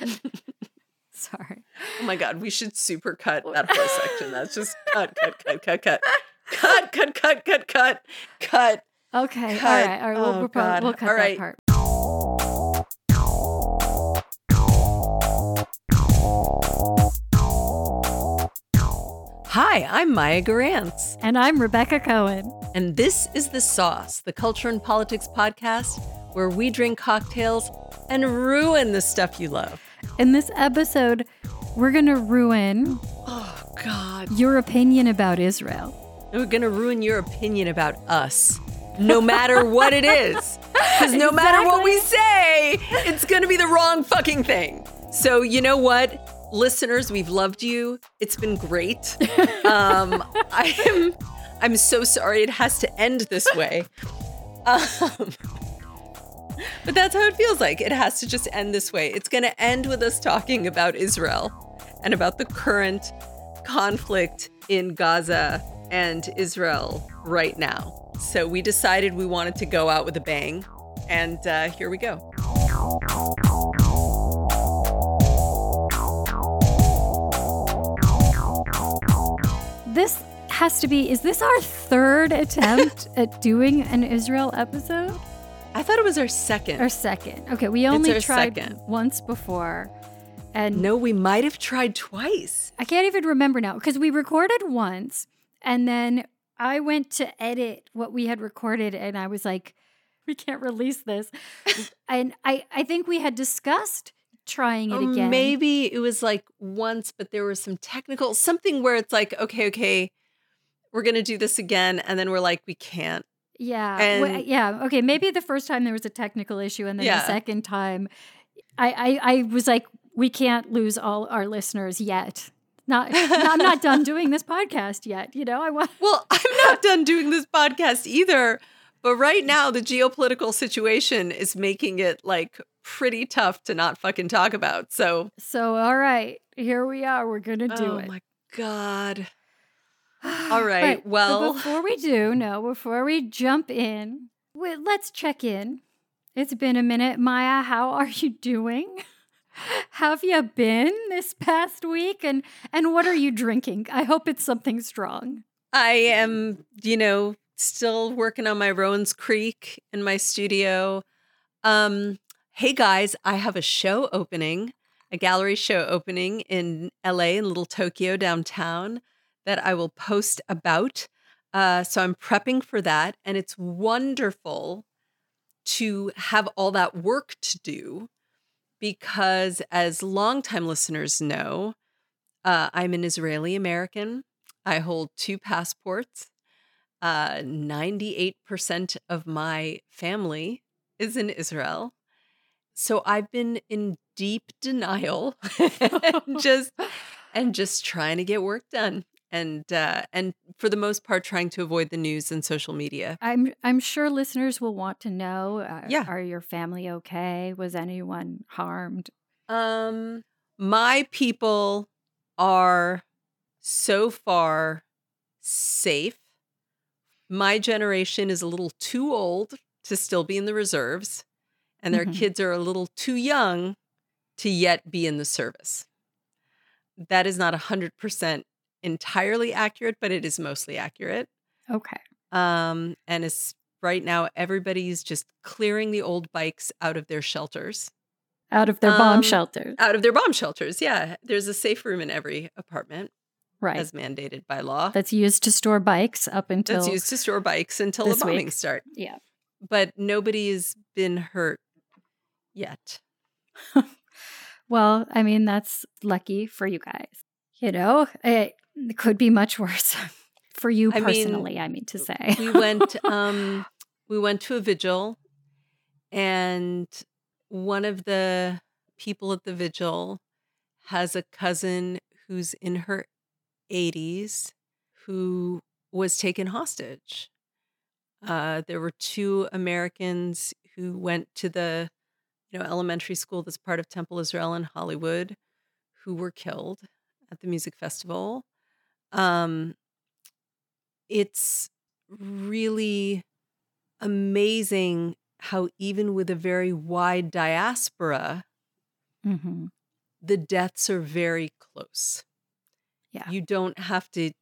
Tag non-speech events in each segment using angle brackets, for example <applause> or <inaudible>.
<laughs> Sorry. Oh my god, we should super cut that whole section. That's just cut, cut, cut, cut, cut, cut, cut, cut, cut, cut, cut. Okay. Cut. All right. All right. We'll, Oh, we'll, probably, we'll cut All that part. Hi, I'm Maya Garance, And I'm Rebecca Cohen. and this is The Sauce, the culture and politics podcast where we drink cocktails and ruin the stuff you love. In this episode, we're going to ruin Oh, God. your opinion about Israel. We're going to ruin your opinion about us, no matter what it is. Because no matter what we say, it's going to be the wrong fucking thing. So, you know what? Listeners, we've loved you. It's been great. <laughs> Um, I am I'm so sorry it has to end this way. Um, but that's how it feels like. It has to just end this way. It's going to end with us talking about Israel and about the current conflict in Gaza and Israel right now. So we decided we wanted to go out with a bang. And uh, here we go. This has to be, is this our third attempt at doing an Israel episode? I thought it was our second. Our second? Okay, we only tried second. once before. And no, we might have tried twice. I can't even remember now because we recorded once and then I went to edit what we had recorded and I was like, we can't release this. <laughs> and I, I think we had discussed trying it Um, again. Maybe it was like once, but there was some technical something where it's like, okay, okay, we're gonna do this again, and then we're like, we can't. Yeah. And- yeah. Okay. Maybe the first time there was a technical issue, and then Yeah. the second time, I, I I was like, we can't lose all our listeners yet. Not, <laughs> I'm not done doing this podcast yet. You know, I want. Well, <laughs> I'm not done doing this podcast either. But right now, the geopolitical situation is making it like pretty tough to not fucking talk about. So, So, all right, here we are. We're gonna do oh it. my god. All <sighs> right, Right, well- before we do, no, before we jump in, we, let's check in. It's been a minute, Maya. How are you doing? <laughs> How have you been this past week, and and what are you drinking? I hope it's something strong. I am, you know, still working on my Rowan's Creek in my studio. Um, hey guys, I have a show opening, a gallery show opening in LA in Little Tokyo downtown that I will post about. Uh, so I'm prepping for that, and it's wonderful to have all that work to do because, as longtime listeners know, uh, I'm an Israeli American. I hold two passports. Uh, 98% of my family is in Israel. So I've been in deep denial <laughs> and just and just trying to get work done and uh, and for the most part trying to avoid the news and social media. I'm I'm sure listeners will want to know. Uh, Yeah. Are your family okay? Was anyone harmed? Um my people are so far safe. My generation is a little too old to still be in the reserves and their Mhm. kids are a little too young to yet be in the service. That is not 100% entirely accurate, but it is mostly accurate. Okay. Um, and it's right now everybody's just clearing the old bikes out of their shelters, Out of their bomb Um, shelters. out of their bomb shelters. Yeah, there's a safe room in every apartment Right. as mandated by law. That's used to store bikes up until. That's used to store bikes until the bombing week. start. Yeah. But nobody's been hurt yet. <laughs> Well, I mean, that's lucky for you guys. You know, it, it could be much worse. <laughs> For you I mean, personally, I mean to say. we went <laughs> um we went to a vigil and one of the people at the vigil has a cousin who's in her 80s who was taken hostage. Uh, there were two americans who went to the you know elementary school that's part of temple israel in hollywood who were killed at the music festival um, it's really amazing how even with a very wide diaspora hmm the deaths are very close. Yeah. You don't have to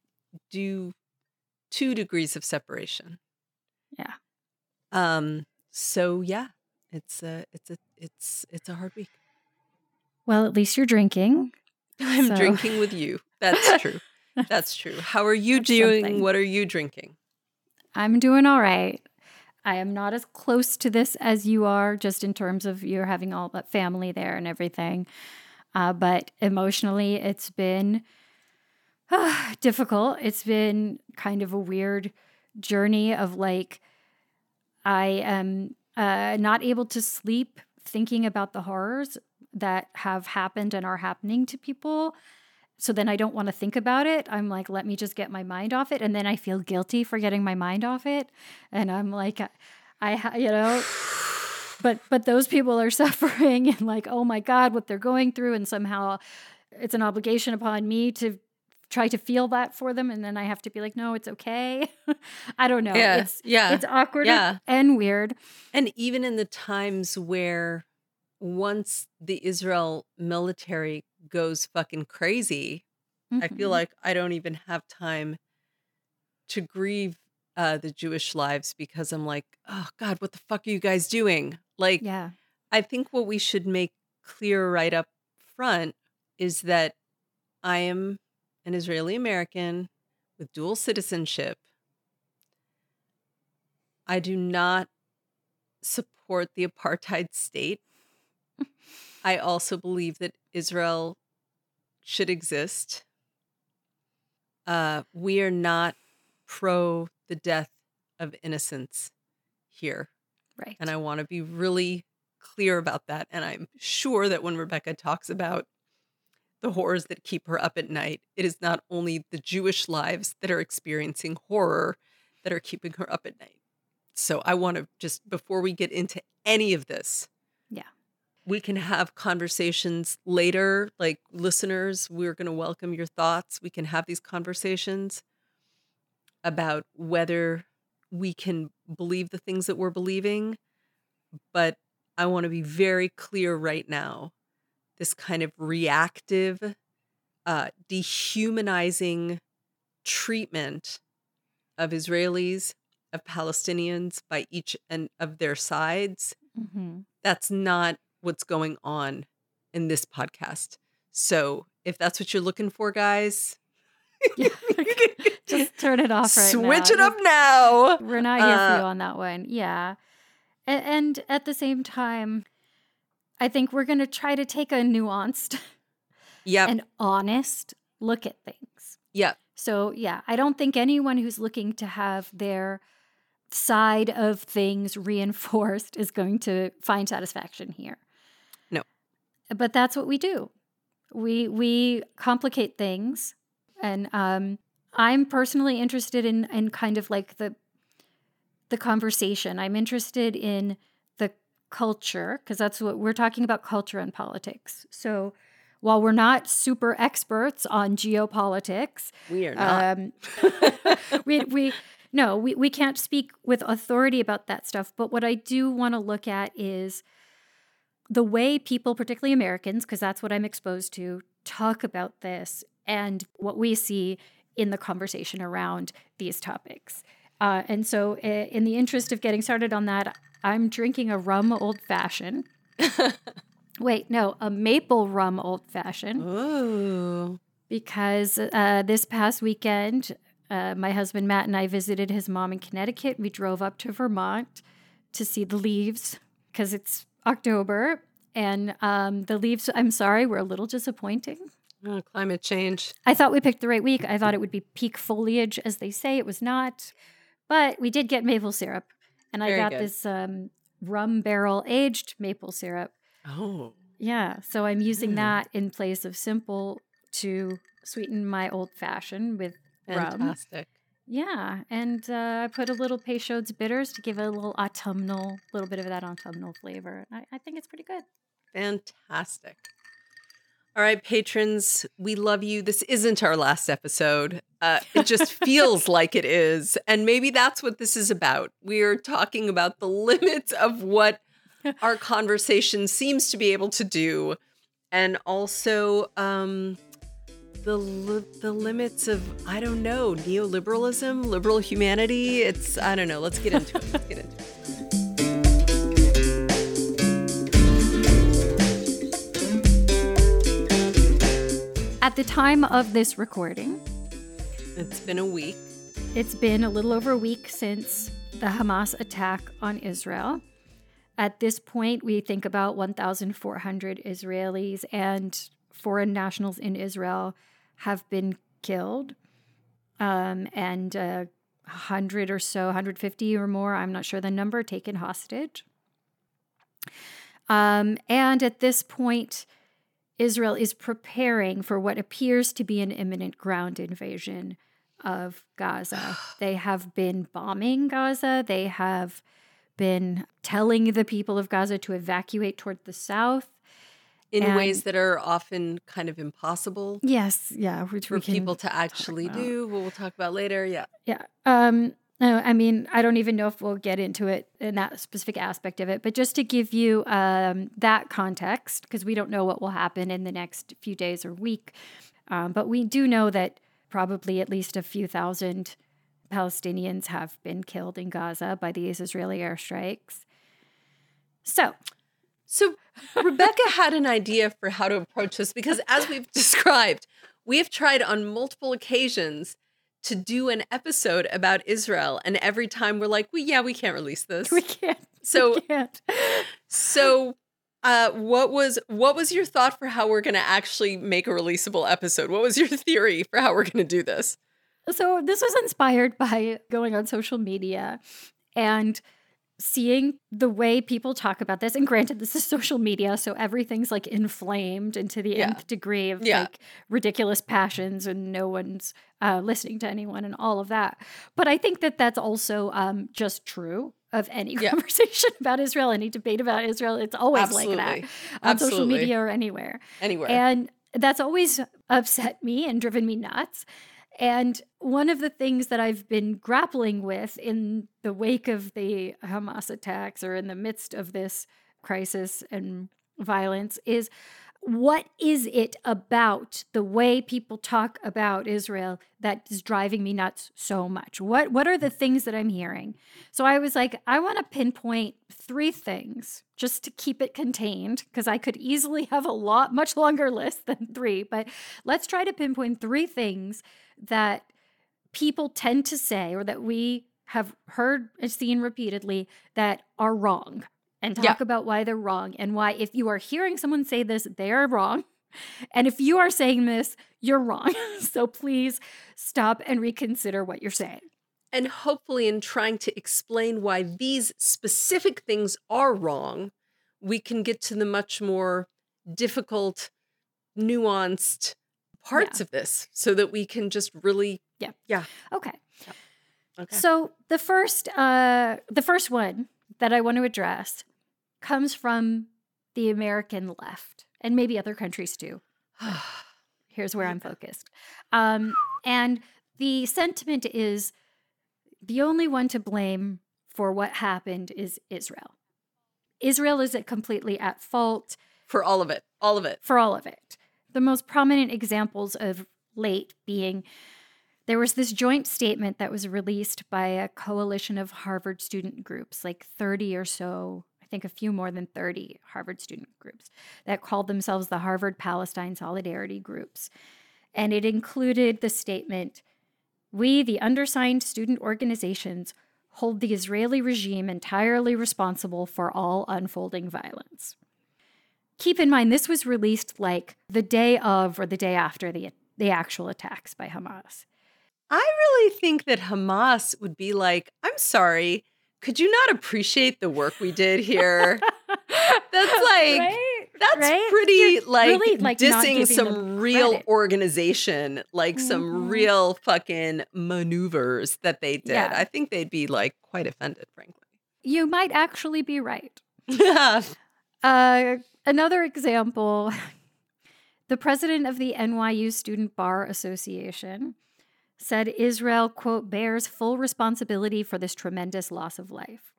do two degrees of separation. Yeah. Um, so yeah, it's a it's a it's it's a hard week. Well, at least you're drinking. <laughs> I'm So- drinking with you. That's <laughs> true. That's true. <laughs> How are you doing? something. What are you drinking? I'm doing all right. I am not as close to this as you are, just in terms of you're having all that family there and everything. Uh, but emotionally, it's been ah, <sighs> difficult. It's been kind of a weird journey of like, I am uh, not able to sleep thinking about the horrors that have happened and are happening to people. So then I don't want to think about it. I'm like, let me just get my mind off it. And then I feel guilty for getting my mind off it. And I'm like, I, I you know, but but those people are <laughs> suffering and like, oh my God, what they're going through. And somehow it's an obligation upon me to try to feel that for them. And then I have to be like, no, it's okay. <laughs> I don't know. yeah, It's yeah. it's awkward yeah. and weird. And even in the times where once the Israel military goes fucking crazy, I feel Mhm. like I don't even have time to grieve uh, the Jewish lives because I'm like, oh God, what the fuck are you guys doing? Like, yeah. I think what we should make clear right up front is that I am an Israeli American with dual citizenship. I do not support the apartheid <laughs> state. I also believe that Israel should exist. Uh, we are not pro the death of innocents here. Right. And I want to be really clear about that. And I'm sure that when Rebecca talks about the horrors that keep her up at night, it is not only the Jewish lives that are experiencing horror that are keeping her up at night. So I want to just, before we get into any of this. We can have conversations later. Like listeners, we're going to welcome your thoughts. We can have these conversations about whether we can believe the things that we're believing. But I want to be very clear right now this kind of reactive, uh, dehumanizing treatment of Israelis, of Palestinians by each and of their sides hmm that's not what's going on in this podcast. So if that's what you're looking for, guys, <laughs> <laughs> Just turn it off right now. switch it up now. We're not here for Uh, you on that one. Yeah. A- And, at the same time, I think we're going to try to take a nuanced <laughs> Yep. and honest look at things. Yeah. So, yeah, I don't think anyone who's looking to have their side of things reinforced is going to find satisfaction here. But that's what we do. We we complicate things and um I'm personally interested in in kind of like the the conversation. I'm interested in the culture because that's what we're talking about culture and politics. So while we're not super experts on geopolitics, We are not. um, <laughs> we we no we, we can't speak with authority about that stuff but what i do want to look at is the way people particularly americans because that's what i'm exposed to talk about this and what we see in the conversation around these topics uh, and so in the interest of getting started on that i'm drinking a rum old fashioned <laughs> wait no a maple rum old fashioned Ooh. because uh, this past weekend, uh, my husband Matt and I visited his mom in Connecticut. We drove up to Vermont to see the leaves because it's October. And um, the leaves, I'm sorry, were a little disappointing. Oh, climate change. I thought we picked the right week. I thought it would be peak foliage, as they say. It was not. But we did get maple syrup. And I got good. this um, rum barrel aged maple syrup. Oh. Yeah, so I'm using Mm. that in place of simple to sweeten my old fashioned with rum. Fantastic. Yeah, and uh, I put a little Peychaud's bitters to give it a little autumnal, little bit of that autumnal flavor. I, I think it's pretty good. Fantastic. All right, patrons, we love you. This isn't our last episode. Uh, it just <laughs> feels like it is. And maybe that's what this is about. We are talking about the limits of what <laughs> our conversation seems to be able to do. and also um, the li- the limits of I don't know neoliberalism, liberal humanity. It's I don't know. Let's get into it. Let's get into it. At the time of this recording, It's been a week. it's been a little over a week since the Hamas attack on Israel. At this point, we think about 1,400 Israelis and foreign nationals in Israel have been killed, um, and uh, 100 or so, 150 or more, I'm not sure the number, taken hostage. Um, and at this point, Israel is preparing for what appears to be an imminent ground invasion of Gaza. <sighs> they have been bombing Gaza. They have been telling the people of Gaza to evacuate toward the south. In And- ways that are often kind of impossible Yes, yeah, which for people to actually do. What we'll talk about later. Yeah. Yeah. Um, no, I mean, I don't even know if we'll get into it in that specific aspect of it, but just to give you um, that context, because we don't know what will happen in the next few days or week, um, but we do know that probably at least a few thousand Palestinians have been killed in Gaza by these Israeli airstrikes. So, So Rebecca had an idea for how to approach this because, as we've <laughs> described, we have tried on multiple occasions to do an episode about Israel, and every time we're like, "Well, yeah, we can't release <laughs> this." we can't. So, we can't. so, uh, what was what was your thought for how we're going to actually make a releasable episode? What was your <laughs> theory for how we're going to do this? So this was inspired by going on social media and seeing the way people talk about this. And granted, this is social media, so everything's like inflamed into the Yeah. nth degree of Yeah. like ridiculous passions, and no one's uh, listening to anyone and all of that. But I think that that's also um, just true of any <laughs> Yeah. conversation about Israel, any debate about Israel. It's always like that Absolutely. on social media or anywhere. Anywhere. And that's always upset me and driven me nuts. And one of the things that I've been grappling with in the wake of the Hamas attacks or in the midst of this crisis and violence is what is it about the way people talk about Israel that is driving me nuts so much? What what are the things that I'm hearing? So I was like, I want to pinpoint three things just to keep it contained because I could easily have a lot much longer <laughs> list than three, but let's try to pinpoint three things that people tend to say or that we have heard and seen repeatedly that are wrong and talk Yeah. about why they're wrong and why if you are hearing someone say this they are wrong. And if you are saying this you're wrong. <laughs> So please stop and reconsider what you're saying. And hopefully in trying to explain why these specific things are wrong we can get to the much more difficult nuanced parts of this so that we can just really yeah, okay. Okay. So the first, uh, the first one that I want to address comes from the American left, and maybe other countries too. <sighs> Here's where I'm focused, um, and the sentiment is the only one to blame for what happened is Israel. Israel is completely at fault. For all of it. All of it. For all of it. The most prominent examples of late being there was this joint statement that was released by a coalition of Harvard student groups, like 30 or so, I think a few more than 30 Harvard student groups, that called themselves the Harvard Palestine Solidarity Groups. And it included the statement We, the undersigned student organizations, hold the Israeli regime entirely responsible for all unfolding violence. Keep in mind, this was released like the day of or the day after the, the actual attacks by Hamas. i really think that hamas would be like i'm sorry could you not appreciate the work we did here <laughs> That's like- Right? that's Right? pretty like, really, like, dissing some real credit. organization like some Mhm. real fucking maneuvers that they did Yeah. i think they'd be like quite offended frankly You might actually be right. <laughs> Uh, another example <laughs> the president of the NYU Student Bar Association said Israel, quote, bears full responsibility for this tremendous loss of life.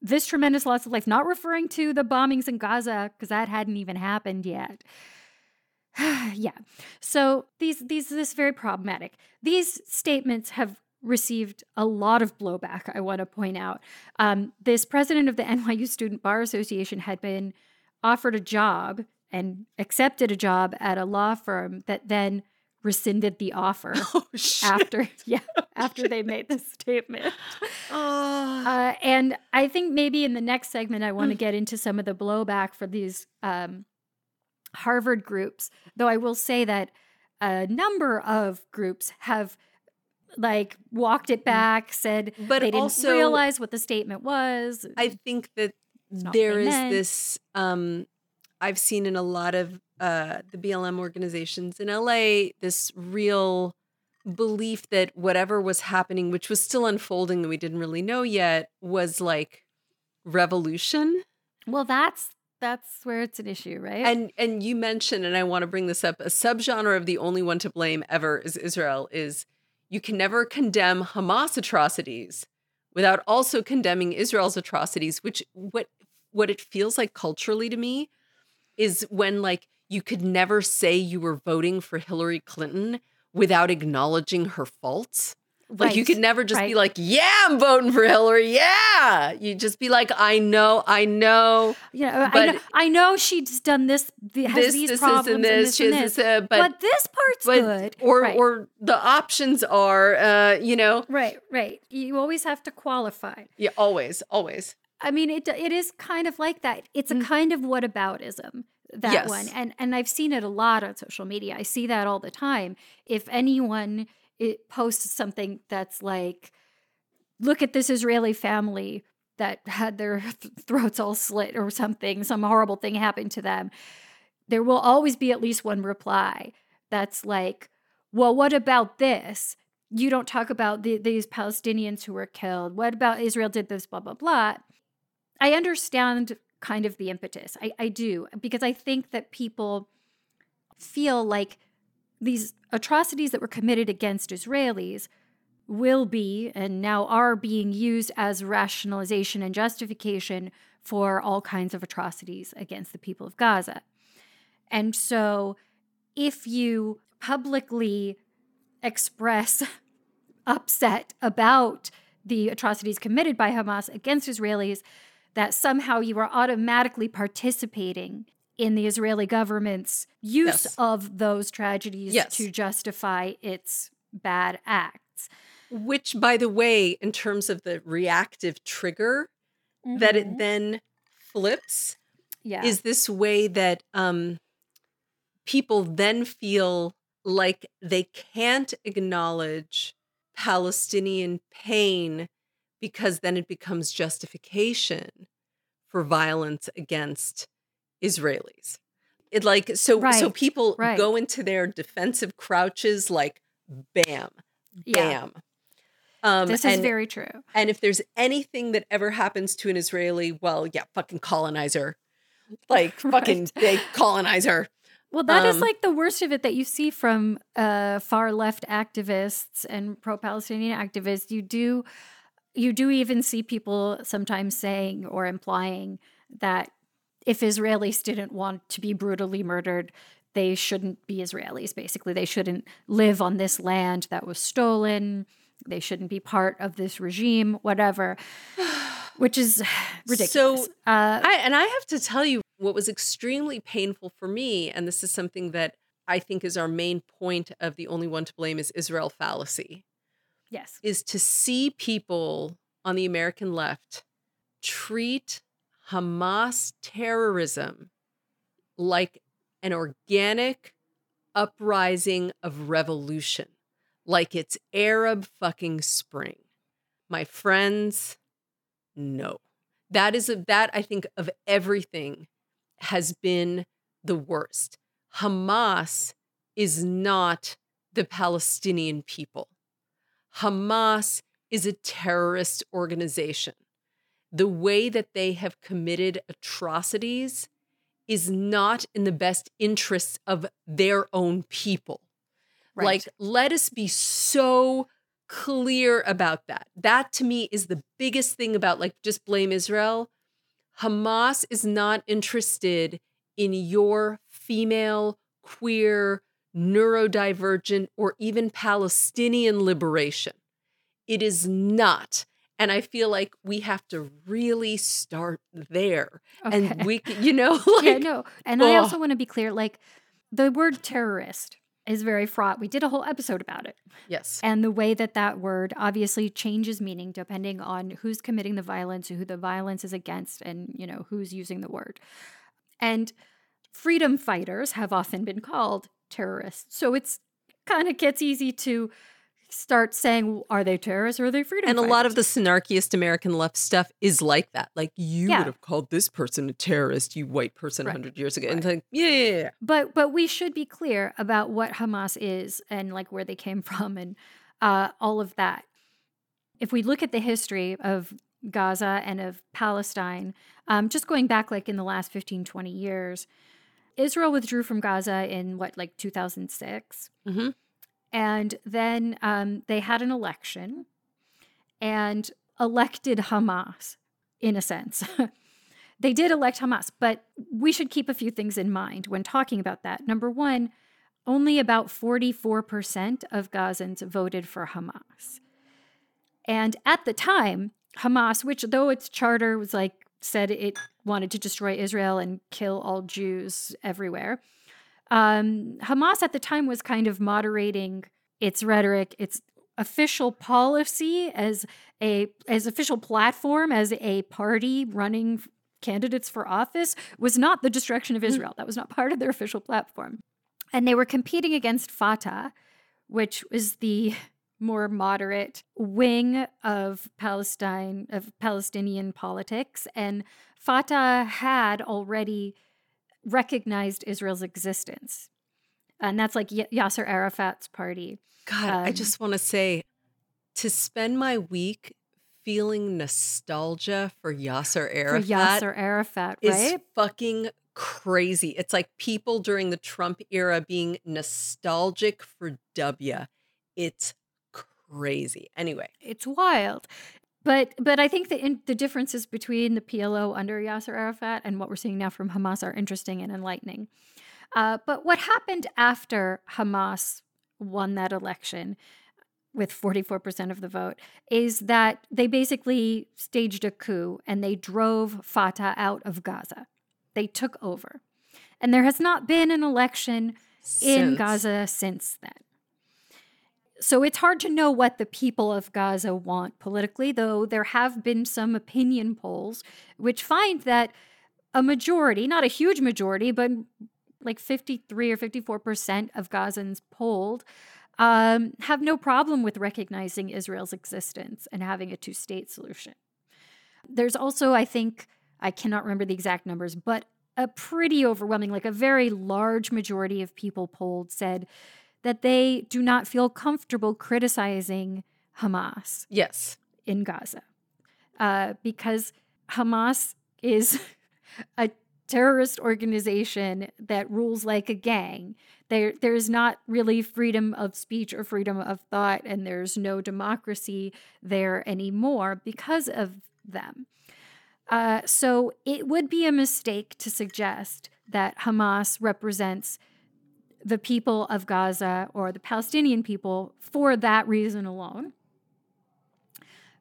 this tremendous loss of life, not referring to the bombings in Gaza, because that hadn't even happened yet. <sighs> yeah. So these these this is very problematic. These statements have received a lot of blowback. I want to point out. Um, this president of the NYU Student Bar Association had been offered a job and accepted a job at a law firm that then rescinded the offer <laughs> Oh, after yeah <laughs> after they made this statement <laughs> Oh. uh, and i think maybe in the next segment i Mm. want to get into some of the blowback for these um, harvard groups though i will say that a number of groups have like walked it back said Mm. But they didn't realize what the statement was I think that It's not what there is meant. this um I've seen in a lot of uh the BLM organizations in LA this real belief that whatever was happening which was still unfolding that we didn't really know yet was like revolution well that's that's where it's an issue right and and you mentioned and I want to bring this up a subgenre of the only one to blame ever is Israel is you can never condemn Hamas atrocities without also condemning Israel's atrocities which what what it feels like culturally to me is when like you could never say you were voting for Hillary Clinton without acknowledging her faults. Like you could never just be like, "Yeah, I'm voting for Hillary." Yeah. You just be like, "I know, I know you know, I, but- know I know she's done this has this, these this, problems this, and this, and this, this, uh, but, but this part's but good or right. or the options are uh you know right right you always have to qualify yeah always always I mean, it it is kind of like that. It's a Mm. kind of whataboutism that Yes. one, and and I've seen it a lot on social media. I see that all the time. If anyone it posts something that's like, "Look at this Israeli family that had their th- <laughs> throats all slit or something, some horrible thing happened to them," there will always be at least one reply that's like, "Well, what about this?" You don't talk about the, these Palestinians who were killed. What about Israel did this, blah, blah, blah. I understand kind of the impetus. I, I do, because I think that people feel like these atrocities that were committed against Israelis will be and now are being used as rationalization and justification for all kinds of atrocities against the people of Gaza. And so if you publicly express <laughs> upset about the atrocities committed by Hamas against Israelis, that somehow you are automatically participating in the Israeli government's use Yes. of those tragedies Yes. to justify its bad acts. which by the way in terms of the reactive trigger that it then flips yeah. is this way that um people then feel like they can't acknowledge Palestinian pain because then it becomes justification for violence against Israelis. It like so so people right. go into their defensive crouches like bam yeah. bam. Um This is and, very true. and if there's anything that ever happens to an Israeli, well, yeah, fucking colonizer. Like <laughs> Right. fucking big colonizer. Well, that is Um, like the worst of it that you see from uh, far left activists and pro-Palestinian activists. You do, you do even see people sometimes saying or implying that if Israelis didn't want to be brutally murdered, they shouldn't be Israelis. Basically, they shouldn't live on this land that was stolen. They shouldn't be part of this regime, whatever. <sighs> Which is <sighs> ridiculous. uh, I, and I have to tell you what was extremely painful for me, and this is something that I think is our main point of the only one to blame is Israel fallacy, yes, is to see people on the American left treat Hamas terrorism like an organic uprising of revolution, like it's Arab fucking spring. My friends, no. That is a, that I think of everything has been the worst. Hamas is not the Palestinian people. Hamas is a terrorist organization. The way that they have committed atrocities is not in the best interests of their own people. right. Like, let us be so clear about that. That to me is the biggest thing about like just blame Israel. Hamas is not interested in your female, queer, neurodivergent, or even Palestinian liberation. It is not. And I feel like we have to really start there. Okay. And we, you know, <laughs> like, yeah, no. And I oh. also want to be clear like the word terrorist is very fraught. We did a whole episode about it. yes. And the way that that word obviously changes meaning depending on who's committing the violence, who the violence is against, and, you know, who's using the word. And freedom fighters have often been called terrorists. So it's kind of gets easy to start saying, are they terrorists or are they freedom And a lot of the fighters? snarkiest American left stuff is like that. Like, you Yeah. would have called this person a terrorist, you white person, Right. 100 years ago. And like, yeah, yeah, yeah. but but we should be clear about what Hamas is and like where they came <laughs> from and uh, all of that. If we look at the history of Gaza and of Palestine, um, just going back like in the last 15, 20 years, Israel withdrew from Gaza in what, like 2006. Mhm. And then um, they had an election and elected Hamas, in a sense. <laughs> they did elect Hamas, but we should keep a few things in mind when talking about that. Number one, only about 44% of Gazans voted for Hamas. And at the time, Hamas, which though its charter was like said it wanted to destroy Israel and kill all Jews everywhere, um, Hamas at the time was kind of moderating its rhetoric, its official policy as a as official platform as a party running candidates for office was not the destruction of Israel. That was not part of their official platform. And they were competing against Fatah, which was the more moderate wing of Palestine, of Palestinian politics. And Fatah had already recognized Israel's existence. And that's like Y- Yasser Arafat's party. God, I Um, just want to say to spend my week feeling nostalgia for Yasser For Arafat Yasser Arafat, is right? fucking crazy. It's like people during the Trump era being nostalgic for W. It's crazy. Anyway, It's wild. But but I think the in, the differences between the PLO under Yasser Arafat and what we're seeing now from Hamas are interesting and enlightening. Uh, but what happened after Hamas won that election with 44% of the vote is that they basically staged a coup and they drove Fatah out of Gaza. They took over. And there has not been an election in Gaza since then. So it's hard to know what the people of Gaza want politically, though there have been some opinion polls which find that a majority, not a huge majority, but like 53 or 54% of Gazans polled um, have no problem with recognizing Israel's existence and having a two state solution. There's also, I think, I cannot remember the exact numbers, but a pretty overwhelming, like a very large majority of people polled said that they do not feel comfortable criticizing Hamas Yes. in Gaza uh, because Hamas is <laughs> a terrorist organization that rules like a gang. There, there's not really freedom of speech or freedom of thought, and there's no democracy there anymore because of them. Uh, so it would be a mistake to suggest that Hamas represents the people of Gaza or the Palestinian people for that reason alone.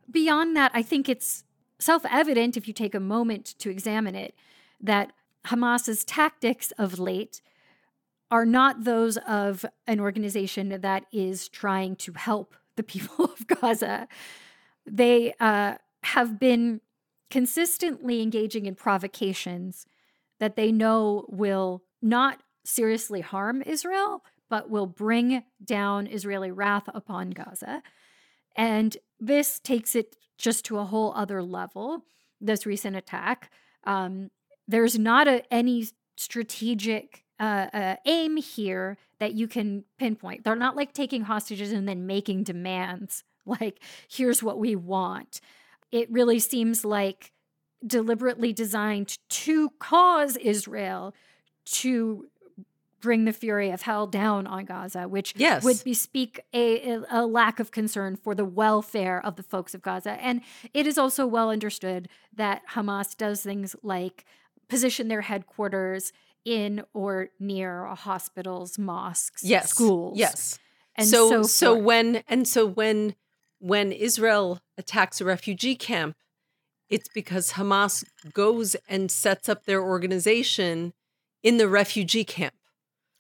Beyond that, I think it's self evident if you take a moment to examine it that Hamas's tactics of late are not those of an organization that is trying to help the people <laughs> of Gaza. They uh, have been consistently engaging in provocations that they know will not seriously harm Israel, but will bring down Israeli wrath upon Gaza. And this takes it just to a whole other level, this recent attack. Um, there's not a, any strategic uh, uh, aim here that you can pinpoint. They're not like taking hostages and then making demands, <laughs> like, here's what we want. It really seems like deliberately designed to cause Israel to bring the fury of hell down on Gaza, which Yes. would bespeak a, a, lack of concern for the welfare of the folks of Gaza. And it is also well understood that Hamas does things like position their headquarters in or near hospitals, mosques, yes. schools. Yes. And so so, so when and so when when Israel attacks a refugee camp, it's because Hamas goes and sets up their organization in the refugee camp.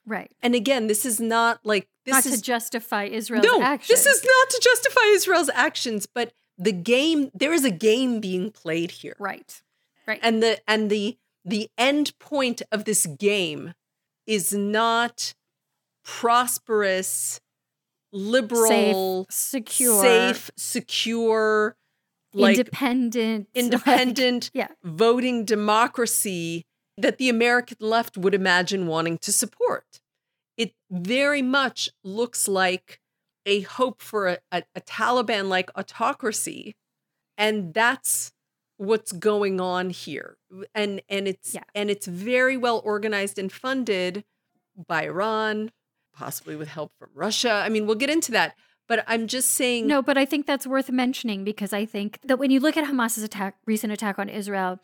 Right. And again, this is not like this Not is to justify Israel's no, actions. this is not to justify Israel's actions, but the game there is a game being played here. right. Right. And the and the the end point of this game is not prosperous, liberal, safe, secure, safe, secure, like independent, like- independent yeah. voting democracy that the American left would imagine wanting to support. It very much looks like a hope for a, a, a Taliban like autocracy. And that's what's going on here. And and it's Yeah. and it's very well organized and funded by Iran, possibly with help from Russia. I mean, we'll get into that. But I'm just saying No, but I think that's worth mentioning because I think that when you look at Hamas's attack, recent attack on Israel,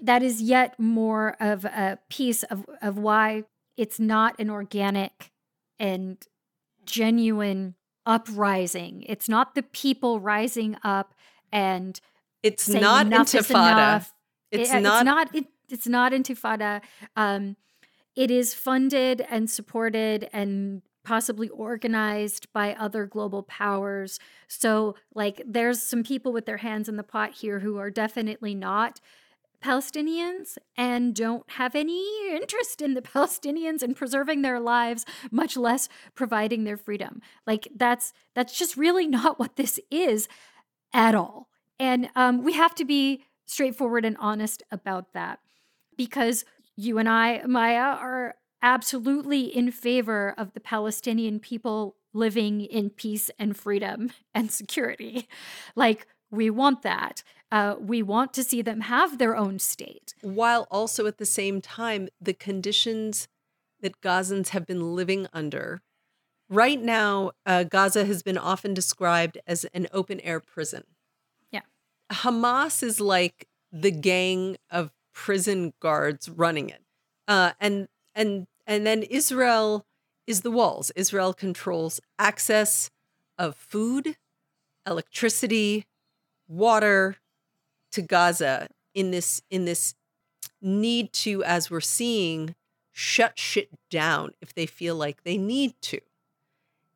that is yet more of a piece of, of why it's not an organic and genuine uprising. It's not the people rising up and it's not intifada. It's It- not It's not. It, it's not intifada. Um, it is funded and supported and possibly organized by other global powers. So, like, there's some people with their hands in the pot here who are definitely not Palestinians and don't have any interest in the <laughs> Palestinians and preserving their lives, much less providing their freedom. Like that's that's just really <laughs> not what this is at all. And um, we have to be straightforward and honest about that because you and I, Maya, are absolutely in favor of the Palestinian people living in peace and freedom <laughs> and security. Like, we want that. Uh, we want to see them have their own state. while also at the same time, the conditions that Gazans have been living under. Right now, uh, Gaza has been often described as an open air prison. Yeah. Hamas is like the gang of prison guards running it. Uh, and and and then Israel is the walls. Israel controls access of food, electricity, water to Gaza in this in this need to, as we're seeing, shut shit down if they feel like they need to.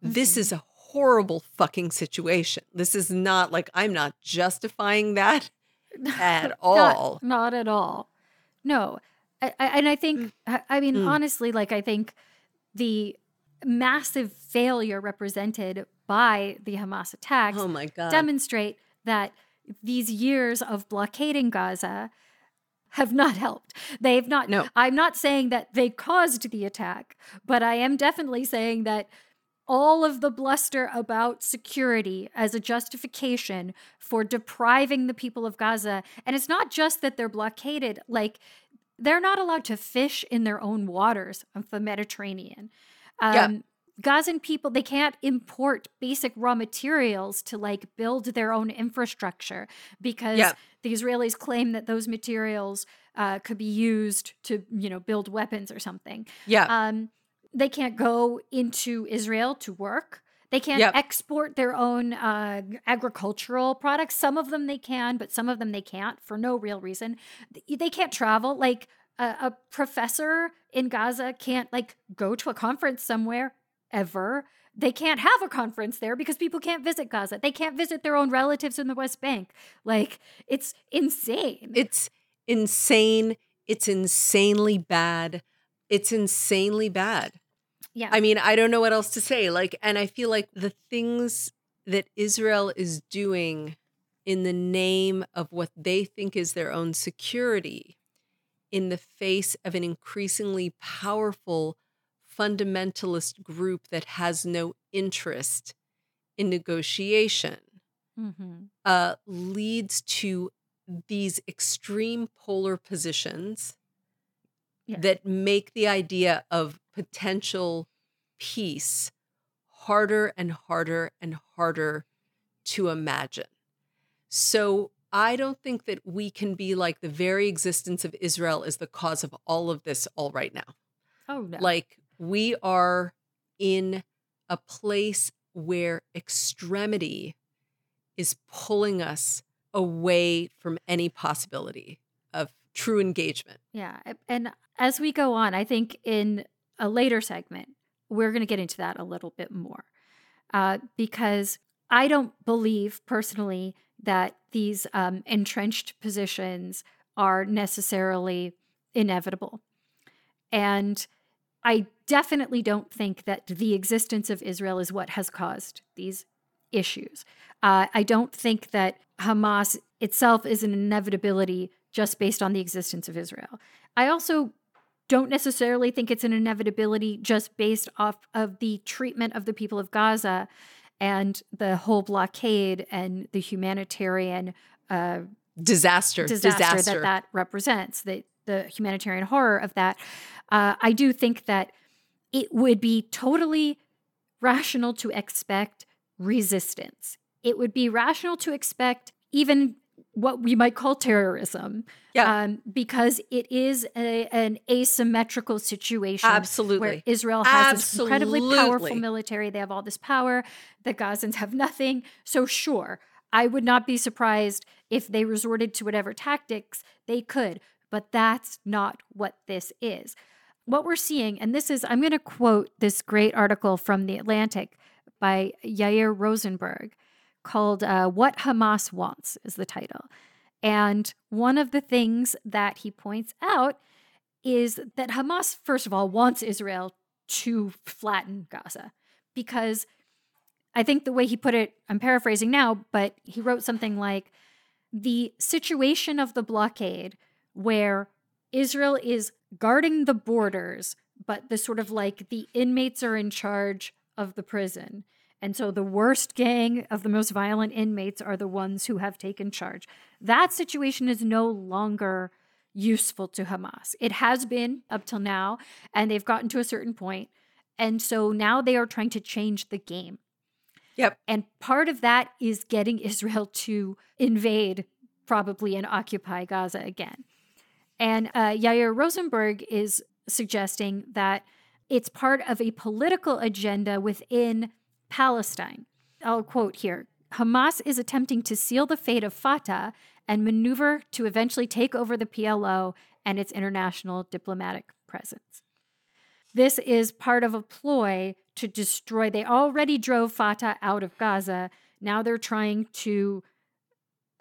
This Mhm. is a horrible fucking situation. This is not like I'm not justifying that <laughs> at <laughs> all. Not, at all. No. I, I, and I think, I I mean, Mm. honestly, like, I think the massive failure represented by the Hamas attacks Oh my god. demonstrate that these years of blockading Gaza have not helped. They've not. No. I'm not saying that they caused the attack, but I am definitely saying that all of the bluster about security as a justification for depriving the people of Gaza, and it's not just that they're blockaded, like they're not allowed to fish in their own waters of the Mediterranean. Um, Yeah. Gazan people, they can't import basic raw materials to like build their own infrastructure because Yeah. the Israelis claim that those materials uh, could be used to, you know, build weapons or something. yeah. Um, they can't go into Israel to work. They can't Yep. export their own uh, agricultural products. Some of them they can, but some of them they can't for no real reason. They can't travel. Like a, a professor in Gaza can't like go to a conference somewhere ever. They can't have a conference there because people can't visit Gaza. They can't visit their own relatives in the West Bank. Like it's insane. It's insane. It's insanely bad. It's insanely bad. yeah. I mean, I don't know what else to say. Like, and I feel like the things that Israel is doing in the name of what they think is their own security in the face of an increasingly powerful fundamentalist group that has no interest in negotiation Mhm. uh, leads to these extreme polar positions Yeah. that make the idea of potential peace harder and harder and harder to imagine. So I don't think that we can be like the very existence of Israel is the cause of all of this all right now. Oh no. Like we are in a place where extremity is pulling us away from any possibility of true engagement. Yeah. And as we go on, I think in a later segment, we're going to get into that a little bit more uh, because I don't believe personally that these um, entrenched positions are necessarily inevitable. And I definitely don't think that the existence of Israel is what has caused these issues. Uh, I don't think that Hamas itself is an inevitability just based on the existence of Israel. I also don't necessarily think it's an inevitability just based off of the treatment of the people of Gaza and the whole blockade and the humanitarian uh, disaster, disaster, disaster that that represents, the, the humanitarian horror of that. Uh, I do think that it would be totally rational to expect resistance. It would be rational to expect even what we might call terrorism. Yeah. Um, because it is a, an asymmetrical situation. Absolutely. Where Israel has Absolutely. this incredibly powerful military. They have all this power. The Gazans have nothing. So, sure, I would not be surprised if they resorted to whatever tactics they could. But that's not what this is. What we're seeing, and this is, I'm going to quote this great article from The Atlantic by Yair Rosenberg called uh, What Hamas Wants, is the title. And one of the things that he points out is that Hamas, first of all, wants Israel to flatten Gaza because I think the way he put it, I'm paraphrasing now, but he wrote something like the situation of the blockade where Israel is guarding the borders, but the sort of like the inmates are in charge of the prison and so the worst gang of the most violent inmates are the ones who have taken charge. That situation is no longer useful to Hamas. It has been up till now, and they've gotten to a certain point. And so now they are trying to change the game. Yep. And part of that is getting Israel to invade, probably, and occupy Gaza again. And uh, Yair Rosenberg is suggesting that it's part of a political agenda within Palestine. I'll quote here Hamas is attempting to seal the fate of Fatah and maneuver to eventually take over the PLO and its international diplomatic presence. This is part of a ploy to destroy. They already drove Fatah out of Gaza. Now they're trying to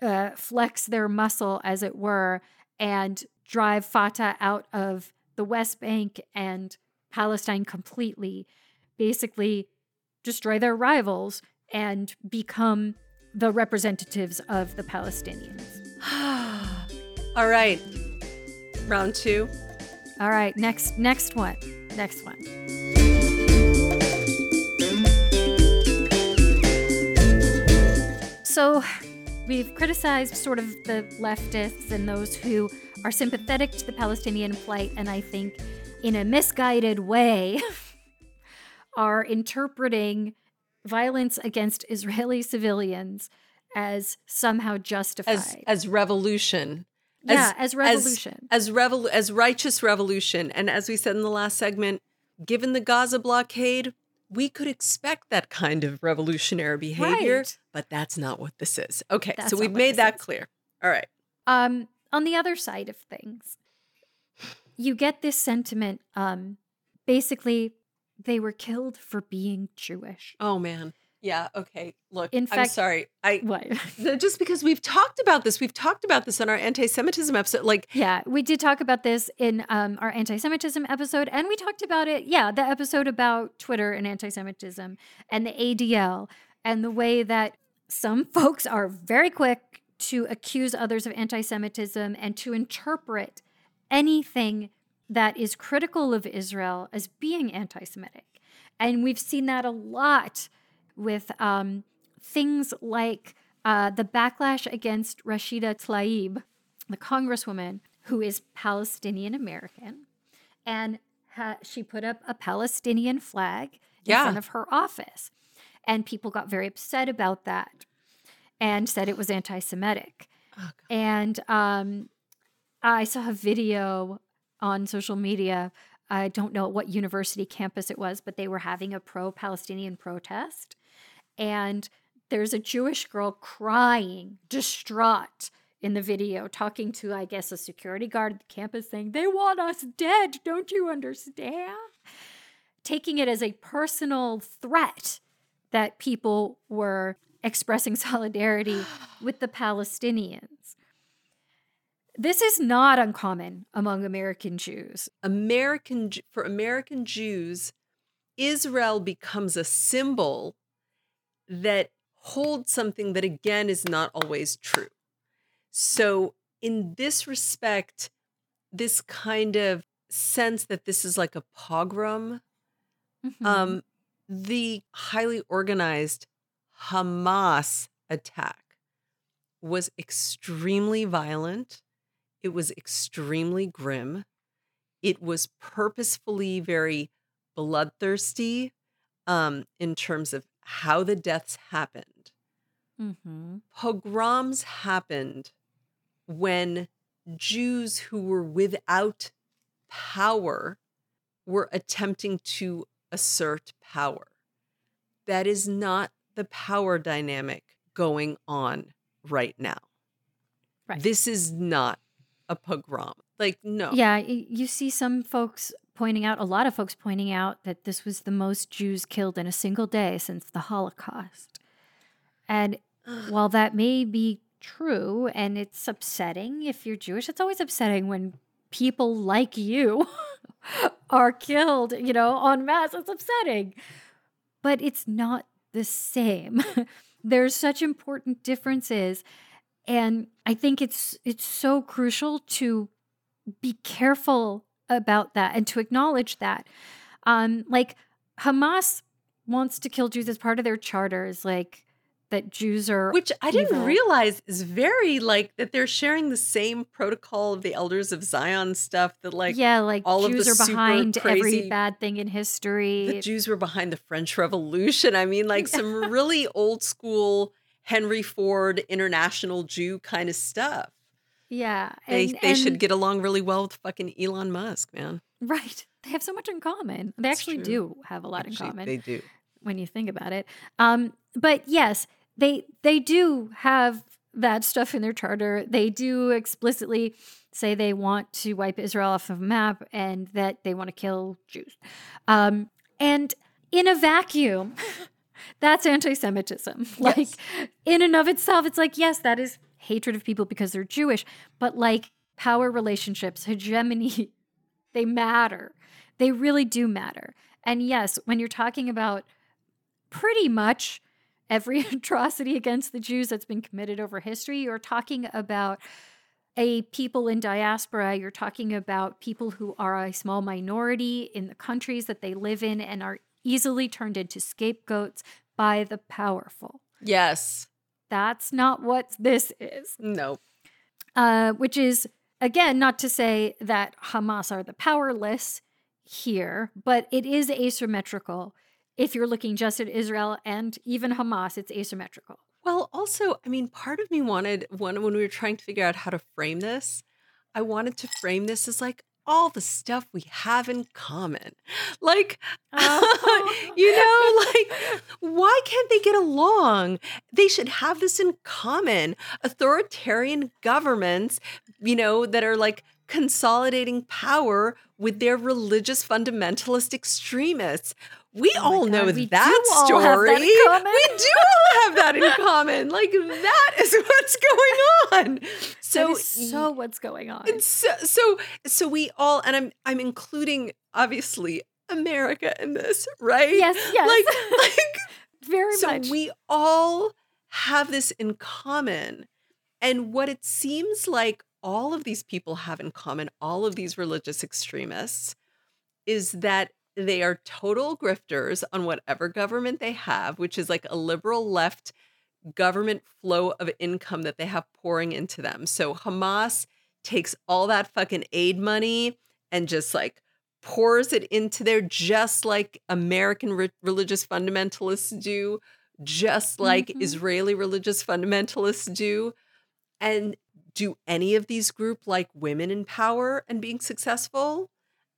uh, flex their muscle, as it were, and drive Fatah out of the West Bank and Palestine completely. Basically, destroy their rivals, and become the representatives of the Palestinians. <sighs> All right. Round 2. All right, next next one. Next one. So, we've criticized sort of the leftists and those who are sympathetic to the Palestinian plight and I think in a misguided way <laughs> are interpreting violence against Israeli civilians as somehow justified as, as revolution. Yeah, as, as revolution. As as, revol- as righteous revolution. And as we said in the last segment, given the Gaza blockade, we could expect that kind of revolutionary behavior, right. but that's not what this is. Okay, that's so we've made that is. clear. All right. Um, on the other side of things, you get this sentiment. Um, basically, they were killed for being Jewish. Oh man. Yeah. Okay. Look, in fact, I'm sorry. I what? just because we've talked about this, we've talked about this in our anti-Semitism episode. Like, yeah, we did talk about this in um, our anti-Semitism episode, and we talked about it. Yeah, the episode about Twitter and anti-Semitism and the ADL and the way that some folks are very quick to accuse others of anti-Semitism and to interpret anything that is critical of Israel as being anti Semitic. And we've seen that a lot with um, things like uh, the backlash against Rashida Tlaib, the congresswoman who is Palestinian American and ha- she put up a Palestinian flag in Yeah. front of her office. And people got very upset about that and said it was anti Semitic. Oh, And um, I saw a video on social media. I don't know what university campus it was, but they were having a pro Palestinian protest. And there's a Jewish girl crying, distraught in the video, talking to, I guess, a security guard at the campus saying, They want us dead. Don't you understand? Taking it as a personal threat that people were expressing <laughs> solidarity with the Palestinians. This is not uncommon among American Jews. American for American Jews, Israel becomes a symbol that holds something that again is not always true. So in this respect, this kind of sense that this is like a pogrom, Mhm. um, the highly organized Hamas attack was extremely violent. It was extremely grim. It was purposefully very bloodthirsty um, in terms of how the deaths happened. Mhm. Pogroms happened when Jews who were without power were attempting to assert power. That is not the power dynamic going on right now. Right. This is not a pogrom. Like, no. Yeah, you see some folks pointing out, a lot of folks pointing out that this was the most Jews killed in a single day since the Holocaust. And while that may be true and it's upsetting if you're Jewish, it's always upsetting when people like you <laughs> are killed, you know, en masse. It's upsetting. But it's not the same. <laughs> There's such important differences. And I think it's it's so crucial to be careful about that and to acknowledge that. Um, like Hamas wants to kill Jews as part of their charters, like that Jews are Which I didn't realize is very like that they're sharing the same protocol of the elders of Zion stuff that like yeah, like all of the Jews are behind every bad thing in history. the Jews were behind the French Revolution. I mean, like some really old school Henry Ford international Jew kind of stuff. yeah, They and- they should and- get along really well with fucking Elon Musk, man. right. They have so much in common. They It's actually true. do have a lot Actually, in common. They do. When you think about it. Um, but yes, they they do have that stuff in their charter. They do explicitly say they want to wipe Israel off of the map and that they want to kill Jews. Um, and in a vacuum, <laughs> that's anti-Semitism. Like Yes. in and of itself, it's like yes, that is hatred of people because they're Jewish. But like power relationships, hegemony, <laughs> they matter. They really do matter. And yes, when you're talking about pretty much every <laughs> atrocity against the Jews that's been committed over history, you're talking about a people in diaspora, you're talking about people who are a small minority in the countries that they live in and are easily turned into scapegoats by the powerful. Yes. That's not what this is No. uh, which is again not to say that Hamas are the powerless here, but it is asymmetrical. If you're looking just at Israel and even Hamas, it's asymmetrical. Well, also, I mean, part of me wanted one when we were trying to figure out how to frame this, I wanted to frame this as like all the stuff we have in common. Like, <laughs> Oh. you know, <laughs> like, why can't they get along? They should have this in common. Authoritarian governments, you know, that are like consolidating power with their religious fundamentalist extremists. We Oh all God, know that do all have story. <laughs> that. We do all have that in common. Like that is <laughs> what's going on. So, So so what's going on? so so so we all and I'm I'm including obviously America in this, right? Yes, yes. Like <laughs> like Very so much. we all have this in common. And what it seems like all of these people have in common, all of these religious extremists, is that they are total grifters on whatever government they have, which is like a liberal left government flow of income that they have pouring into them. So Hamas takes all that fucking aid money and just like pours it into there just like American re- religious fundamentalists do, just like Mhm. Israeli religious fundamentalists do. And do any of these group like women in power and being successful?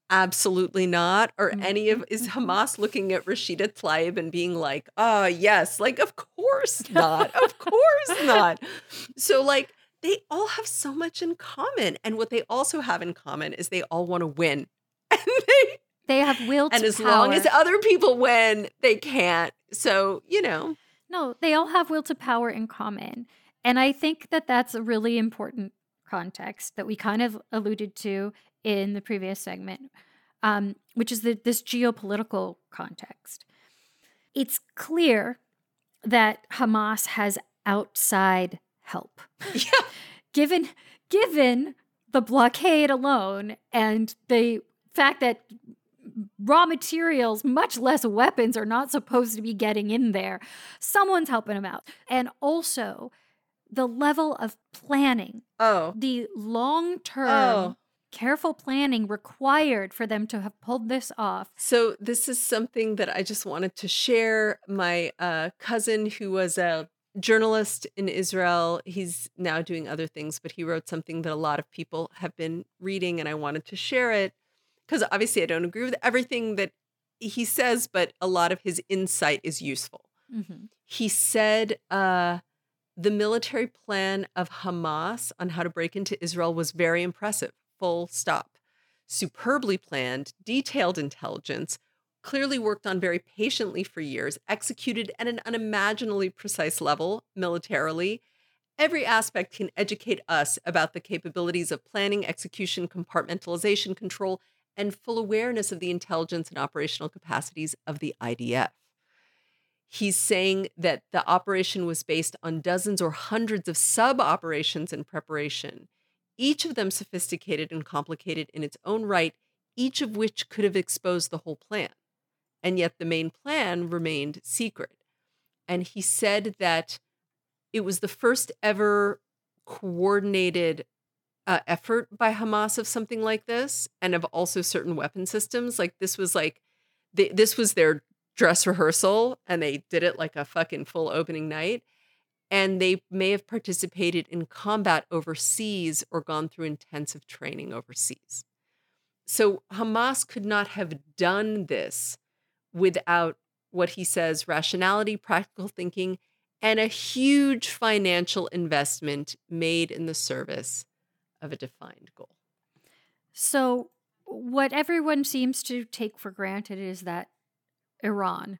Absolutely not. Or any of is Mhm. Hamas looking at Rashida Tlaib and being like, oh yes, like of course <laughs> not. of course not. So like they all have so much in common. And what they also have in common is they all want to win. <laughs> And they They have will to and as power. long as other people win, they can't. So, you know. No, they all have will to power in common. And I think that that's a really important context that we kind of alluded to in the previous segment, um, which is the, this geopolitical context. It's clear that Hamas has outside help. <laughs> Yeah. given given the blockade alone and the fact that raw materials, much less weapons, are not supposed to be getting in there. Someone's helping them out. And also the level of planning, Oh. the long term, Oh. Careful planning required for them to have pulled this off. So this is something that I just wanted to share. My uh, cousin, who was a journalist in Israel, he's now doing other things, but he wrote something that a lot of people have been reading, and I wanted to share it because obviously I don't agree with everything that he says, but a lot of his insight is useful. Mhm. He said uh, the military plan of Hamas on how to break into Israel was very impressive, full stop. Superbly planned, detailed intelligence, clearly worked on very patiently for years, executed at an unimaginably precise level militarily. Every aspect can educate us about the capabilities of planning, execution, compartmentalization, control, and full awareness of the intelligence and operational capacities of the IDF. He's saying that the operation was based on dozens or hundreds of sub operations in preparation, each of them sophisticated and complicated in its own right, each of which could have exposed the whole plan. And yet the main plan remained secret. And he said that it was the first ever coordinated uh, effort by Hamas of something like this, and of also certain weapon systems. Like this was like, they, this was their dress rehearsal, and they did it like a fucking full opening night. And they may have participated in combat overseas or gone through intensive training overseas. So Hamas could not have done this without what he says rationality, practical thinking, and a huge financial investment made in the service of a defined goal. So, what everyone seems to take for granted is that Iran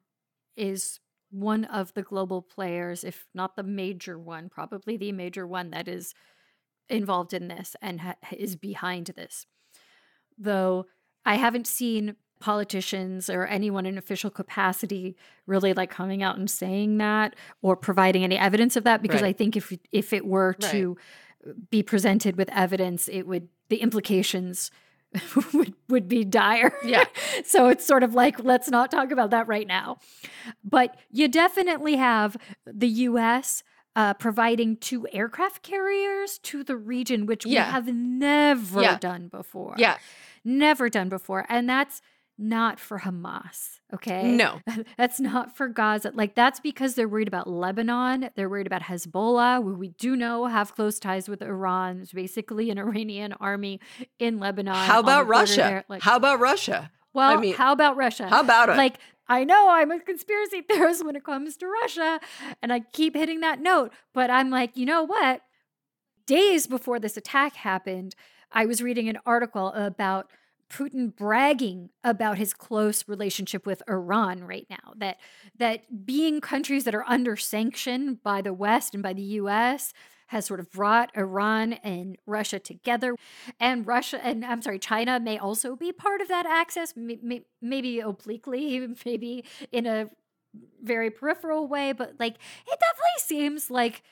is one of the global players, if not the major one, probably the major one that is involved in this and ha- is behind this. Though I haven't seen politicians or anyone in official capacity really like coming out and saying that or providing any evidence of that because Right. I think if if it were Right. to be presented with evidence it would the implications <laughs> would would be dire. Yeah. <laughs> so it's sort of like let's not talk about that right now. But you definitely have the US uh, providing two aircraft carriers to the region, which Yeah. we have never Yeah. done before. Yeah. Never done before. And that's not for Hamas. Okay. No. <laughs> That's not for Gaza. Like, that's because they're worried about Lebanon. They're worried about Hezbollah, who we do know have close ties with Iran. It's basically an Iranian army in Lebanon. How about Russia? Like, How about Russia? well, I mean, how about Russia? How about it? Like, I know I'm a conspiracy <laughs> theorist when it comes to Russia, and I keep hitting that note, but I'm like, you know what? Days before this attack happened, I was reading an article about Putin bragging about his close relationship with Iran right now. That that being countries that are under sanction by the West and by the US has sort of brought Iran and Russia together. And Russia and I'm sorry, China may also be part of that access, may, may, maybe obliquely, <laughs> maybe in a very peripheral way, but like it definitely seems like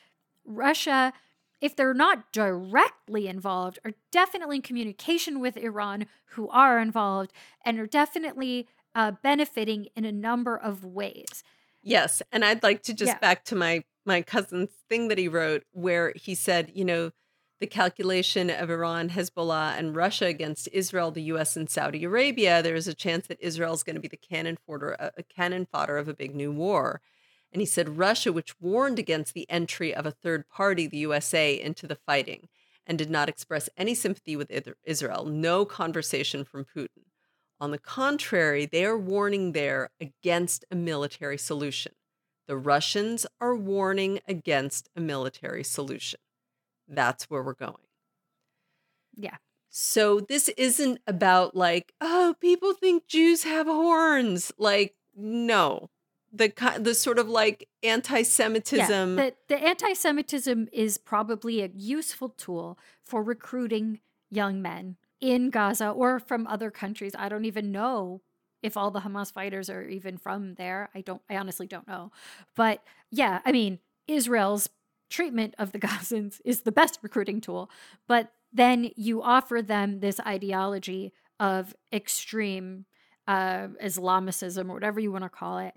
Russia if they're not directly involved, are definitely in communication with Iran, who are involved, and are definitely uh, benefiting in a number of ways. Yes, and I'd like to just Yeah. back to my my cousin's thing that he wrote where he said, you know, the calculation of Iran, Hezbollah, and Russia against Israel, the U.S., and Saudi Arabia, there is a chance that Israel is going to be the cannon fodder, a cannon fodder of a big new war. And he said Russia, which warned against the entry of a third party, the USA, into the fighting, and did not express any sympathy with Israel, no conversation from Putin. On the contrary, they are warning there against a military solution. The Russians are warning against a military solution. That's where we're going. Yeah. So this isn't about like, oh, people think Jews have horns. Like, no. The the sort of like anti-Semitism. Yeah, the, the anti-Semitism is probably a useful tool for recruiting young men in Gaza or from other countries. I don't even know if all the Hamas fighters are even from there. I don't I honestly don't know. But yeah, I mean, Israel's treatment of the <laughs> Gazans is the best recruiting tool, but then you offer them this ideology of extreme uh, Islamicism or whatever you want to call it,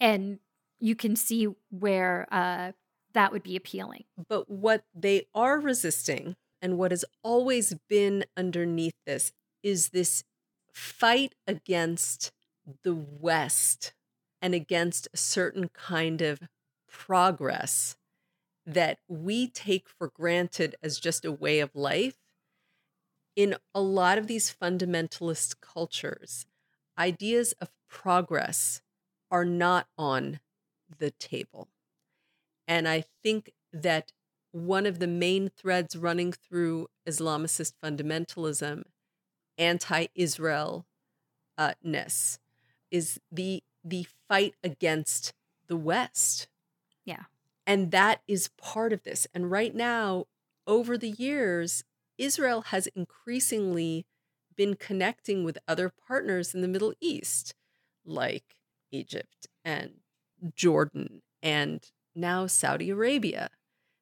and you can see where uh, that would be appealing. But what they are resisting, and what has always been underneath this, is this fight against the West and against a certain kind of progress that we take for granted as just a way of life, in a lot of these fundamentalist cultures, ideas of progress are not on the table. And I think that one of the main threads running through Islamicist fundamentalism, anti Israel ness, is the, the fight against the West. Yeah. And that is part of this. And right now, over the years, Israel has increasingly been connecting with other partners in the Middle East, like Egypt and Jordan and now Saudi Arabia.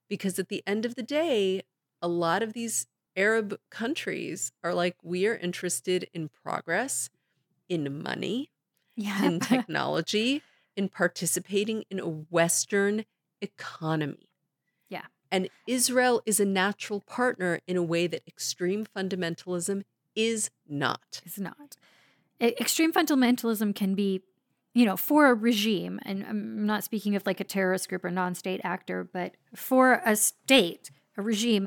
Because at the end of the day, a lot of these Arab countries are like, we are interested in progress, in money, yeah. in <laughs> technology, in participating in a Western economy. Yeah. And Israel is a natural partner in a way that extreme fundamentalism is not. Is not. Extreme fundamentalism can be, you know, for a regime, and I'm not speaking of like a terrorist group or non state actor, but for a state, a regime,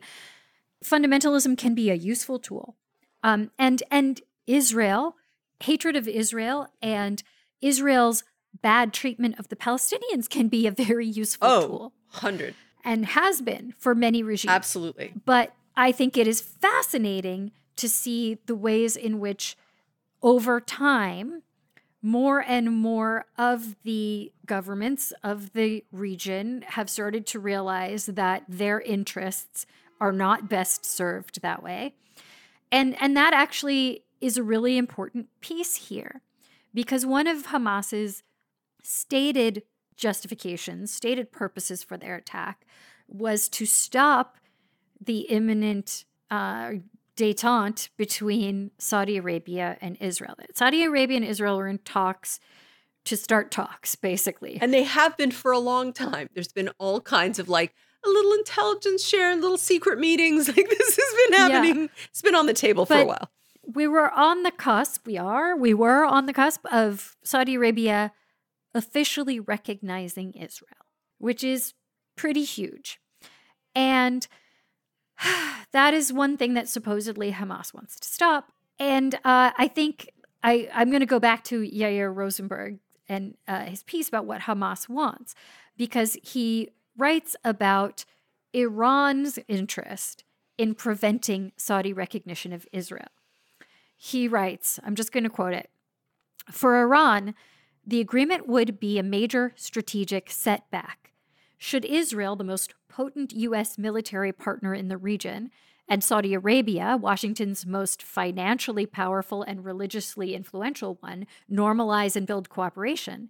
fundamentalism can be a useful tool. Um, and and Israel, hatred of Israel and Israel's bad treatment of the Palestinians can be a very useful oh, tool. 100. And has been for many regimes. Absolutely. But I think it is fascinating to see the ways in which, over time, more and more of the governments of the region have started to realize that their interests are not best served that way. And, and that actually is a really important piece here because one of Hamas's stated justifications, stated purposes for their attack was to stop the imminent uh, detente between Saudi Arabia and Israel. Saudi Arabia and Israel were in talks to start talks, basically. And they have been for a long time. There's been all kinds of like a little intelligence sharing, little secret meetings. <laughs> Like this has been happening. Yeah. It's been on the table for a while. We were on the cusp, we are, we were on the cusp of Saudi Arabia officially recognizing Israel, which is pretty huge. And <sighs> that is one thing that supposedly Hamas wants to stop. And uh, I think I, I'm going to go back to Yair Rosenberg and uh, his piece about what Hamas wants, because he writes about Iran's interest in preventing Saudi recognition of Israel. He writes, I'm just going to quote it For Iran, the agreement would be a major strategic setback. Should Israel, the most potent U.S. military partner in the region, and Saudi Arabia, Washington's most financially powerful and religiously influential one, normalize and build cooperation,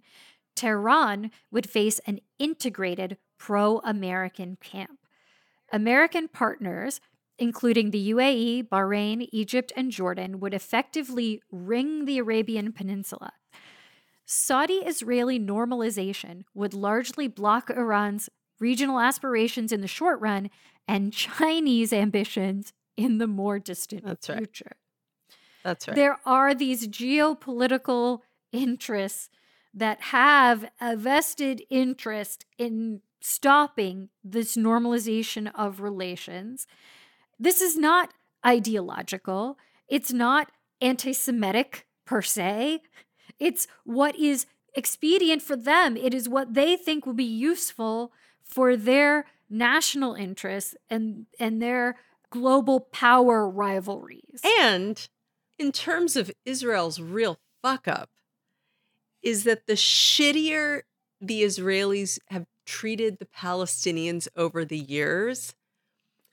Tehran would face an integrated pro American camp. American partners, including the UAE, Bahrain, Egypt, and Jordan, would effectively ring the Arabian Peninsula Saudi Israeli normalization would largely block Iran's regional aspirations in the short run and Chinese ambitions in the more distant That's right. future. That's right. There are these geopolitical interests that have a vested interest in stopping this normalization of relations. This is not ideological, it's not anti Semitic per se. It's what is expedient for them, it is what they think will be useful for their national interests and, and their global power rivalries. And in terms of Israel's real fuck up, is that the shittier the Israelis have treated the Palestinians over the years,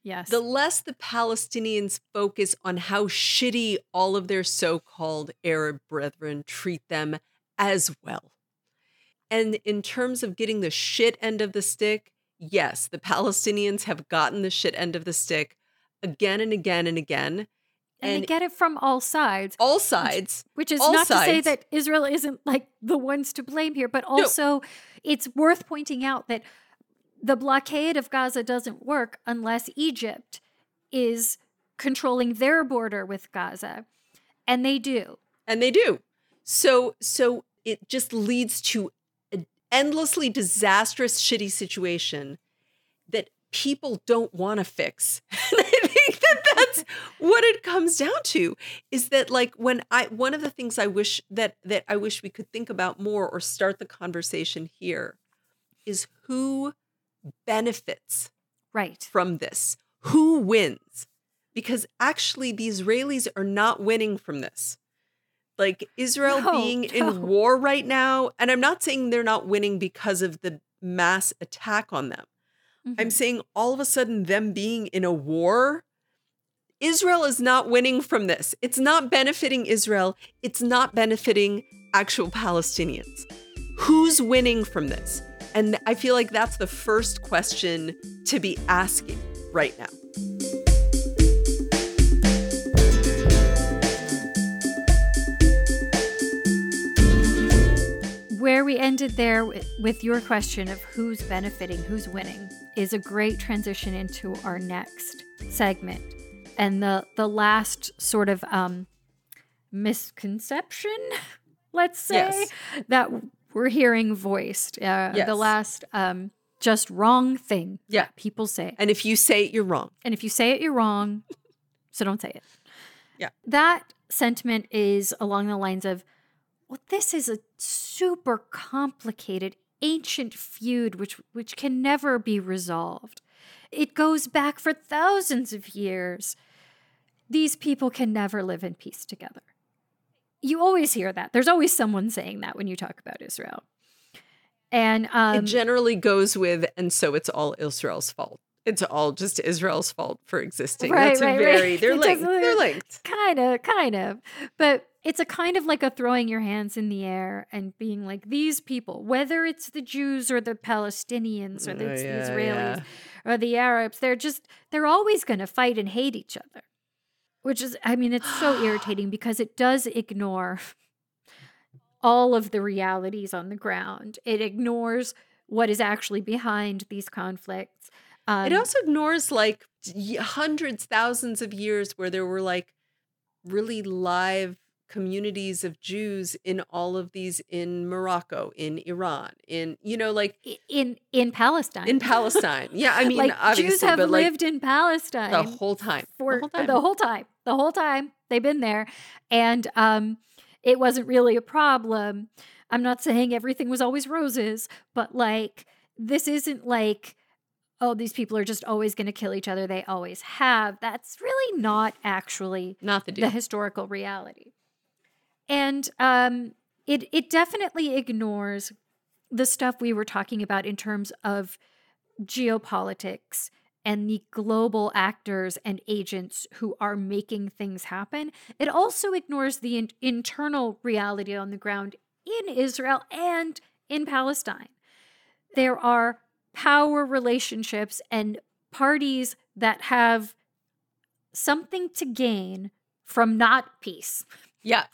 yes. the less the Palestinians focus on how shitty all of their so called Arab brethren treat them as well. And in terms of getting the shit end of the stick, yes, the Palestinians have gotten the shit end of the stick again and again and again. and, and they get it from all sides. All sides. Which is not to say that Israel isn't like the ones to blame here, but also it's worth pointing out that the blockade of Gaza doesn't work unless Egypt is controlling their border with Gaza. And they do. and they do so so it just leads to an endlessly disastrous shitty situation that people don't want to fix <laughs> and i think that that's what it comes down to is that like when i one of the things i wish that that i wish we could think about more or start the conversation here is who benefits Right. from this who wins because actually the israelis are not winning from this like Israel No, being no. in war right now, and I'm not saying they're not winning because of the mass attack on them. I'm Mhm. saying all of a sudden them being in a war, Israel is not winning from this. It's not benefiting Israel, it's not benefiting actual Palestinians. Who's winning from this? And I feel like that's the first question to be asking right now. Where we ended there with your question of who's benefiting, who's winning, is a great transition into our next segment. And the the last sort of um, misconception, let's say, Yes. that we're hearing voiced. Uh, Yes. The last um, just wrong thing Yeah. people say. And if you say it, you're wrong. And if you say it, you're wrong. So don't say it. Yeah. That sentiment is along the lines of, well, this is a super complicated, ancient feud which which can never be resolved. It goes back for thousands of years. These people can never live in peace together. You always hear that. There's always someone saying that when you talk about Israel. And um, it generally goes with, and so it's all Israel's fault. It's all just Israel's fault for existing. Right, That's a right, very right. <laughs> they're linked. They're linked. kind of kind of but it's a kind of like a throwing your hands in the air and being like these people whether it's the jews or the palestinians or Oh, it's yeah, the israelis yeah. or the arabs they're just they're always going to fight and hate each other which is i mean it's so <gasps> irritating because it does ignore <laughs> all of the realities on the ground. It ignores what is actually behind these conflicts um, it also ignores like hundreds, thousands of years where there were like really live communities of Jews in all of these in Morocco, in Iran, in you know, like in in palestine in Palestine. Yeah, I <laughs> mean, like obviously, Jews have but like lived in Palestine the whole time, for the whole time. the whole time. The whole time they've been there, and um, it wasn't really a problem. I'm not saying everything was always roses, but like this isn't like oh these people are just always going to kill each other. They always have. That's really not actually Not the deal. the historical reality. And um, it it definitely ignores the stuff we were talking about in terms of geopolitics and the global actors and agents who are making things happen. It also ignores the in- internal reality on the ground in Israel and in Palestine. There are power relationships and parties that have something to gain from not peace. Yeah,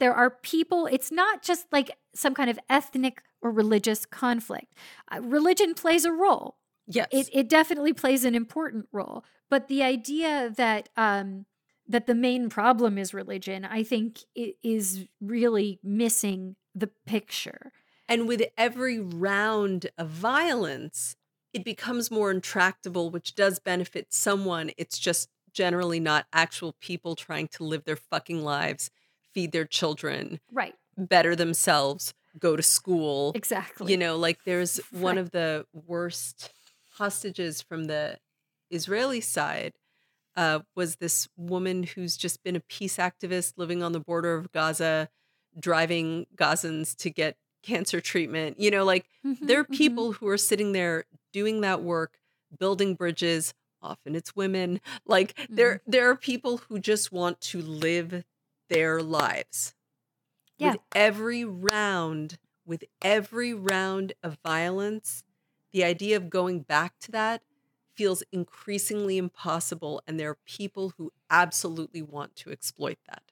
There are people, it's not just like some kind of ethnic or religious conflict. Uh, religion plays a role. Yes. It it definitely plays an important role. But the idea that um that the main problem is religion, I think it is really missing the picture. And with every round of violence, it becomes more intractable, which does benefit someone. It's just generally not actual people trying to live their fucking lives, feed their children, Right. better themselves, go to school. Exactly. You know, like there's one Right. of the worst hostages from the Israeli side uh, was this woman who's just been a peace activist living on the border of Gaza, driving Gazans to get cancer treatment. You know, like Mhm, there are mhm. people who are sitting there doing that work, building bridges. Often it's women. Like there, there are people who just want to live their lives. Yeah. With every round, with every round of violence, the idea of going back to that feels increasingly impossible. And there are people who absolutely want to exploit that.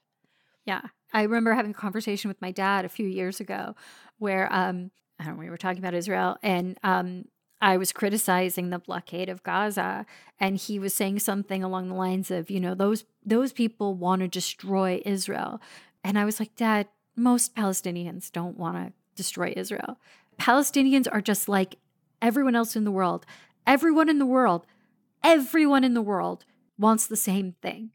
Yeah. I remember having a conversation with my dad a few years ago where um I don't know, we were talking about Israel and um I was criticizing the blockade of Gaza and he was saying something along the lines of, you know, those those people want to destroy Israel. And I was like, "Dad, most Palestinians don't want to destroy Israel. Palestinians are just like everyone else in the world. Everyone in the world, everyone in the world wants the same thing.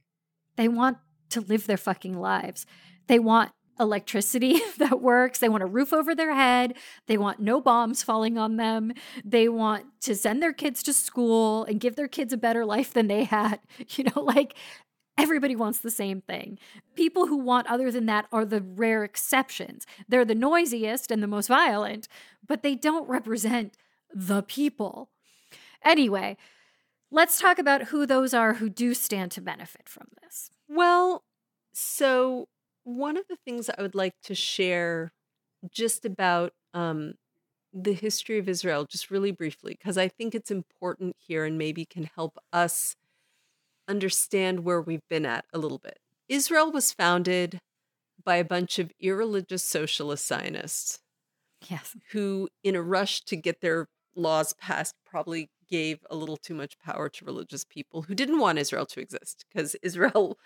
They want to live their fucking lives. They want electricity <laughs> that works. They want a roof over their head. They want no bombs falling on them. They want to send their kids to school and give their kids a better life than they had. <laughs> You know, like everybody wants the same thing. People who want other than that are the rare exceptions. They're the noisiest and the most violent, but they don't represent the people. Anyway, let's talk about who those are who do stand to benefit from this. Well, so one of the things I would like to share just about um, the history of Israel, just really briefly, because I think it's important here and maybe can help us understand where we've been at a little bit. Israel was founded by a bunch of irreligious socialist Zionists Yes. who, in a rush to get their laws passed, probably gave a little too much power to religious people who didn't want Israel to exist because Israel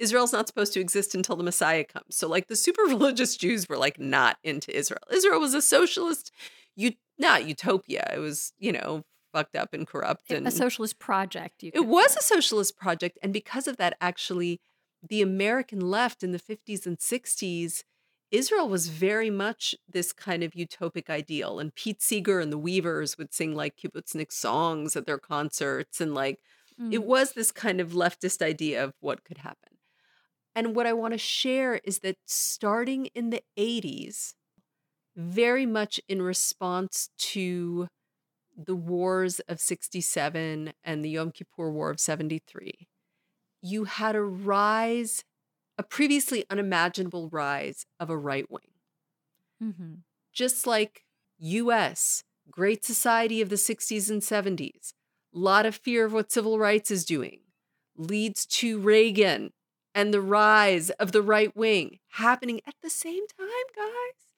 Israel's not supposed to exist until the Messiah comes. So like the super <laughs> religious Jews were like not into Israel. Israel was a socialist you not utopia. It was, you know, fucked up and corrupt and A socialist project. You it was say. a socialist project. And because of that, actually, the American left in the 50s and 60s, Israel was very much this kind of utopic ideal. And Pete Seeger and the Weavers would sing like kibbutznik songs at their concerts. And like, it Mm. was this kind of leftist idea of what could happen. And what I want to share is that starting in the 80s, very much in response to the wars of 67 and the Yom Kippur War of 73, you had a rise, a previously unimaginable rise of a right wing. Mhm. Just like US, great society of the 60s and 70s, lot of fear of what civil rights is doing, leads to Reagan and the rise of the right wing happening at the same time, guys.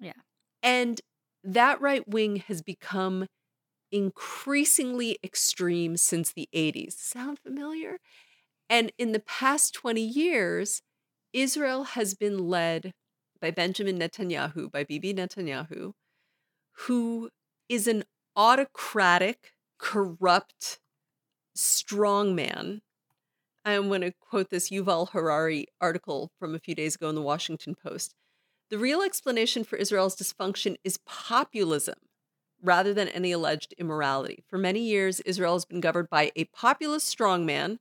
Yeah. And that right wing has become increasingly extreme since the 80s. Sound familiar? And in the past 20 years, Israel has been led by Benjamin Netanyahu, by Bibi Netanyahu, who is an autocratic, corrupt strongman. I'm going to quote this Yuval Harari article from a few days ago in the Washington Post. The real explanation for Israel's dysfunction is populism rather than any alleged immorality. For many years, Israel has been governed by a populist strongman,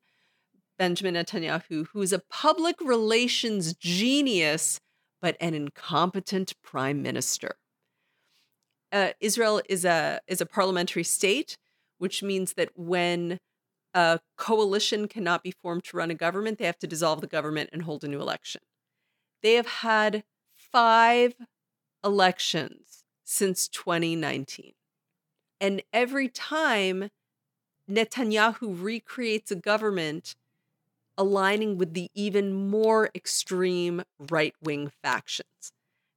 Benjamin Netanyahu, who is a public relations genius, but an incompetent prime minister. Uh, Israel is a is a parliamentary state, which means that when a coalition cannot be formed to run a government, they have to dissolve the government and hold a new election. They have had five elections since 2019. And every time Netanyahu recreates a government aligning with the even more extreme right wing factions.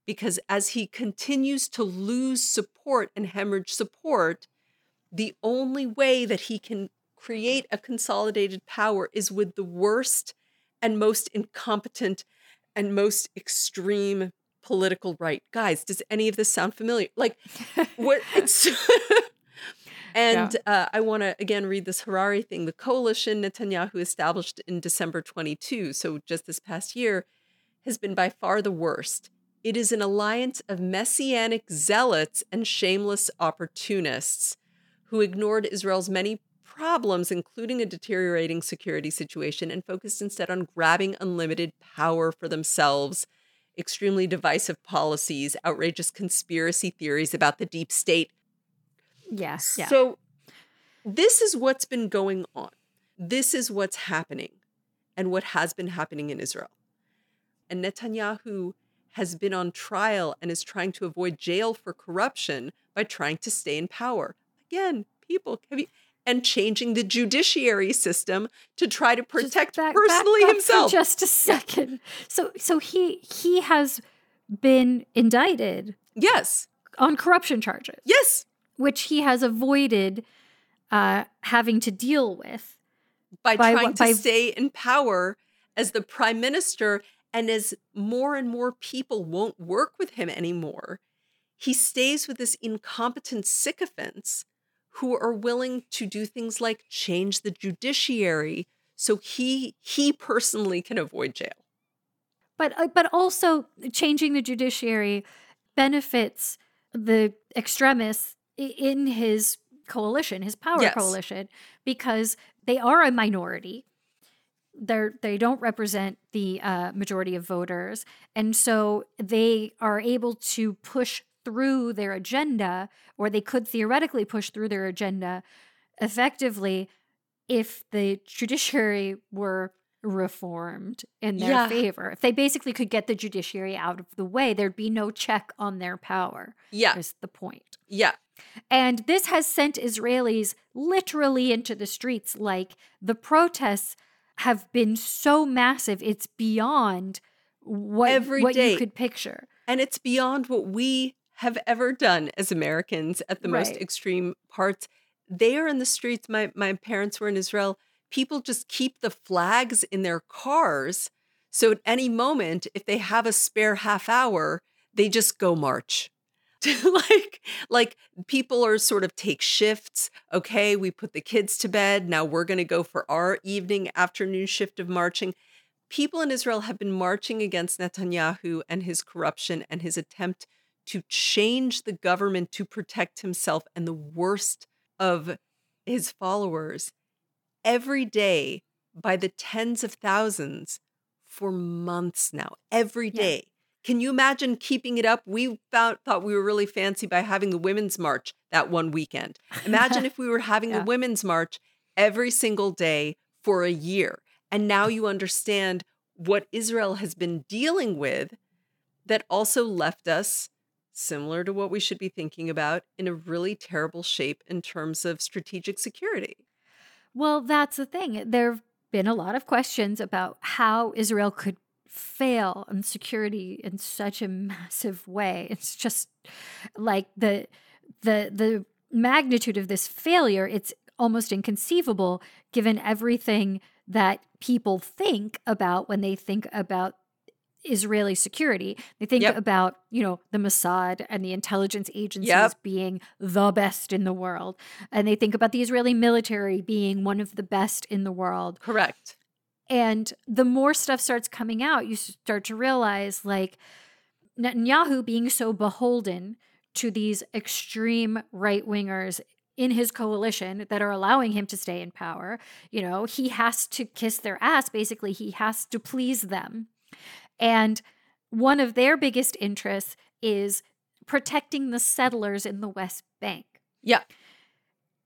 Because as he continues to lose support and hemorrhage support, the only way that he can create a consolidated power is with the worst and most incompetent and most extreme political right. Guys, does any of this sound familiar? Like, what? <laughs> It's. <laughs> and yeah. uh, I want to again read this Harari thing. The coalition Netanyahu established in December 22, so just this past year, has been by far the worst. It is an alliance of messianic zealots and shameless opportunists who ignored Israel's many problems, including a deteriorating security situation, and focused instead on grabbing unlimited power for themselves, extremely divisive policies, outrageous conspiracy theories about the deep state. Yes. Yeah. So, this is what's been going on. This is what's happening and what has been happening in Israel. And Netanyahu has been on trial and is trying to avoid jail for corruption by trying to stay in power. Again, people, have you, and changing the judiciary system to try to protect back, personally back himself. just a second. So so he he has been indicted. Yes. On corruption charges. Yes. Which he has avoided uh, having to deal with by, by trying to by, stay in power as the prime minister and as more and more people won't work with him anymore, he stays with this incompetent sycophants who are willing to do things like change the judiciary so he he personally can avoid jail. But uh, but also changing the judiciary benefits the extremists in his coalition, his power yes. coalition, because they are a minority. They're they don't represent the uh, majority of voters, and so they are able to push through their agenda, or they could theoretically push through their agenda effectively if the judiciary <laughs> were reformed in their yeah. favor. If they basically could get the judiciary out of the way, there'd be no check on their power. Yeah. Is the point. Yeah. And this has sent Israelis literally into the streets. Like the protests have been so massive, it's beyond what, Every what day. you could picture. And it's beyond what we have ever done as Americans at the right. most extreme parts. They are in the streets. My my parents were in Israel. People just keep the flags in their cars. So at any moment, if they have a spare half hour, they just go march. <laughs> like like people are sort of take shifts okay we put the kids to bed now we're going to go for our evening afternoon shift of marching people in israel have been marching against netanyahu and his corruption and his attempt to change the government to protect himself and the worst of his followers every day by the tens of thousands for months now, every day. Yeah. Can you imagine keeping it up? We found, thought we were really fancy by having the Women's March that one weekend. Imagine if we were <laughs> having yeah. the Women's March every single day for a year. And now you understand what Israel has been dealing with that also left us similar to what we should be thinking about in a really terrible shape in terms of strategic security. Well, that's the thing. There have been a lot of questions about how Israel could fail on security in such a massive way. It's just like the the the magnitude of this failure, it's almost inconceivable given everything that people think about when they think about Israeli security. They think yep. about, you know, the Mossad and the intelligence agencies yep. being the best in the world. And they think about the Israeli military being one of the best in the world. Correct. And the more stuff starts coming out, you start to realize like Netanyahu being so beholden to these extreme right wingers in his coalition that are allowing him to stay in power. You know, he has to kiss their ass. Basically, he has to please them. And one of their biggest interests is protecting the settlers in the West Bank. Yeah.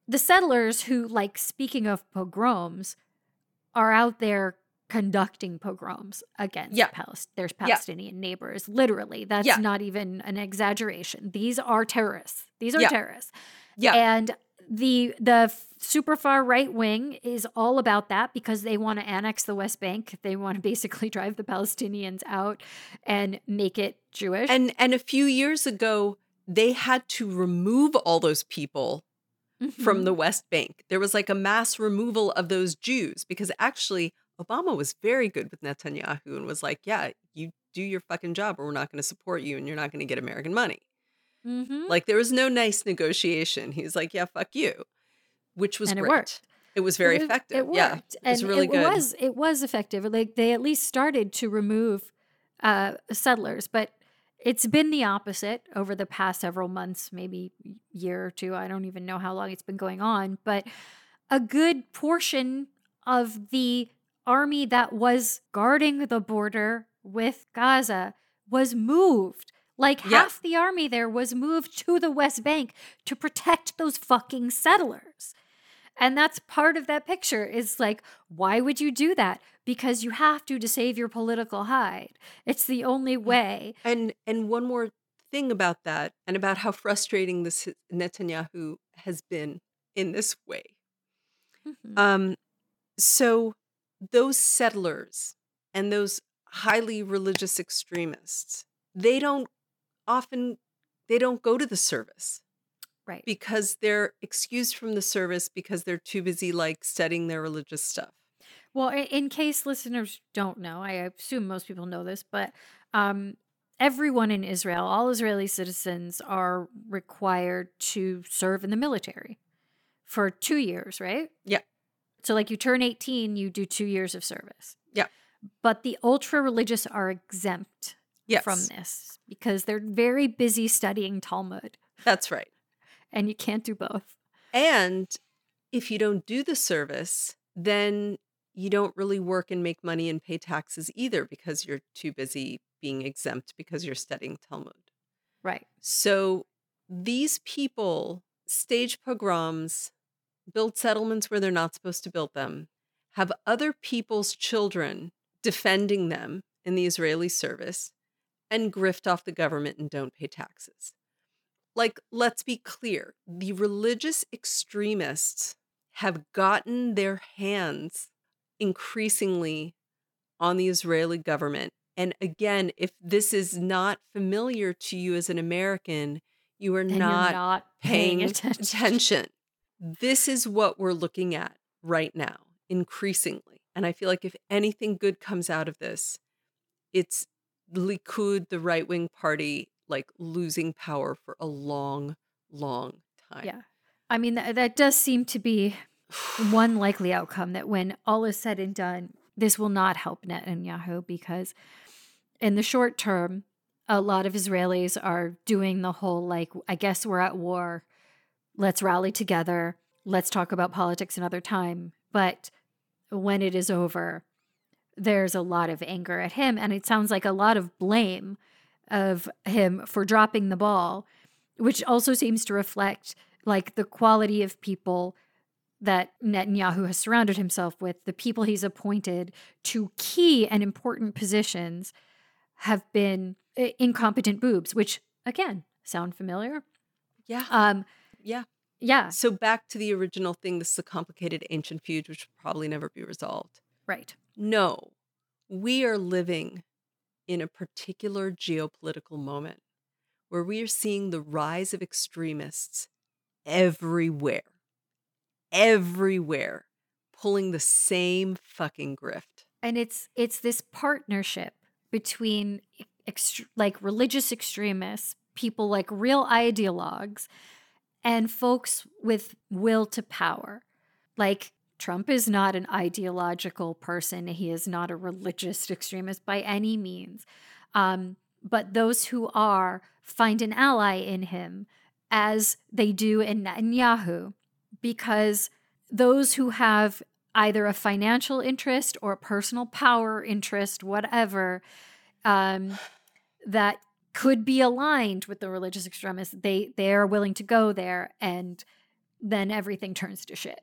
The settlers who, like, speaking of pogroms, are out there conducting pogroms against yeah. Palest- their Palestinian yeah. neighbors. Literally, that's yeah. not even an exaggeration. These are terrorists. These are terrorists. Yeah. And the the super far right wing is all about that because they want to annex the West Bank. They want to <laughs> basically drive the Palestinians out and make it Jewish. And and a few years ago, they had to remove all those people from Mhm. the West Bank. There was like a mass removal of those Jews because actually Obama was very good with Netanyahu and was like, yeah, you do your fucking job or we're not going to support you and you're not going to get American money. Mhm. Like there was no nice negotiation. He's like, yeah, fuck you, which was And it great. worked. It was very It effective. It worked. yeah. and was really it good. was it was effective. Like they at least started to remove uh, settlers, but it's been the opposite over the past several months, maybe year or two. I don't even know how long it's been going on, but a good portion of the army that was guarding the border with Gaza was moved. Like Yeah. half the army there was moved to the West Bank to protect those fucking settlers. And that's part of that picture is like, why would you do that? Because you have to to save your political hide. It's the only way. And and one more thing about that and about how frustrating this Netanyahu has been in this way. Mhm. Um so those settlers and those highly religious extremists, they don't often they don't go to the service right. because they're excused from the service because they're too busy like studying their religious stuff. Well, in case listeners don't know, I assume most people know this, but um, everyone in Israel, all Israeli citizens, are required to serve in the military for two years, right? Yeah. So, like, you turn 18, you do two years of service. Yeah. But the ultra religious are exempt Yes. from this because they're very busy studying Talmud That's right. and you can't do both. And if you don't do the service, then you don't really work and make money and pay taxes either because you're too busy being exempt because you're studying Talmud. Right. So these people stage pogroms, build settlements where they're not supposed to build them, have other people's children defending them in the Israeli service, and grift off the government and don't pay taxes. Like, let's be clear the religious extremists have gotten their hands increasingly on the Israeli government. And again, if this is not familiar to you as an American, you are not, not paying paying <laughs> attention. attention. This is what we're looking at right now, increasingly. And I feel like if anything good comes out of this, it's Likud, the right wing party, like losing power for a long, long time. Yeah. I mean, that, that does seem to be one <sighs> likely outcome that when all is said and done, this will not help Netanyahu because in the short term, a lot of Israelis are doing the whole like, I guess we're at war. Let's rally together. Let's talk about politics another time. But when it is over, there's a lot of anger at him. And it sounds like a lot of blame of him for dropping the ball, which also seems to reflect like the quality of people that Netanyahu has surrounded himself with, the people he's appointed to key and important positions have been incompetent boobs, which again sound familiar. Yeah. Um, Yeah. yeah, So back to the original thing this is a complicated ancient feud, which will probably never be resolved. right. No, we are living in a particular geopolitical moment where we are seeing the rise of extremists everywhere, everywhere, pulling the same fucking grift. and it's it's this partnership between ext- like religious extremists people like real ideologues and folks with will to power like trump is not an ideological person he is not a religious extremist by any means um, but those who are find an ally in him as they do in netanyahu because those who have either a financial interest or a personal power interest, whatever, um, that could be aligned with the religious extremists, they they are willing to go there, and then everything turns to shit.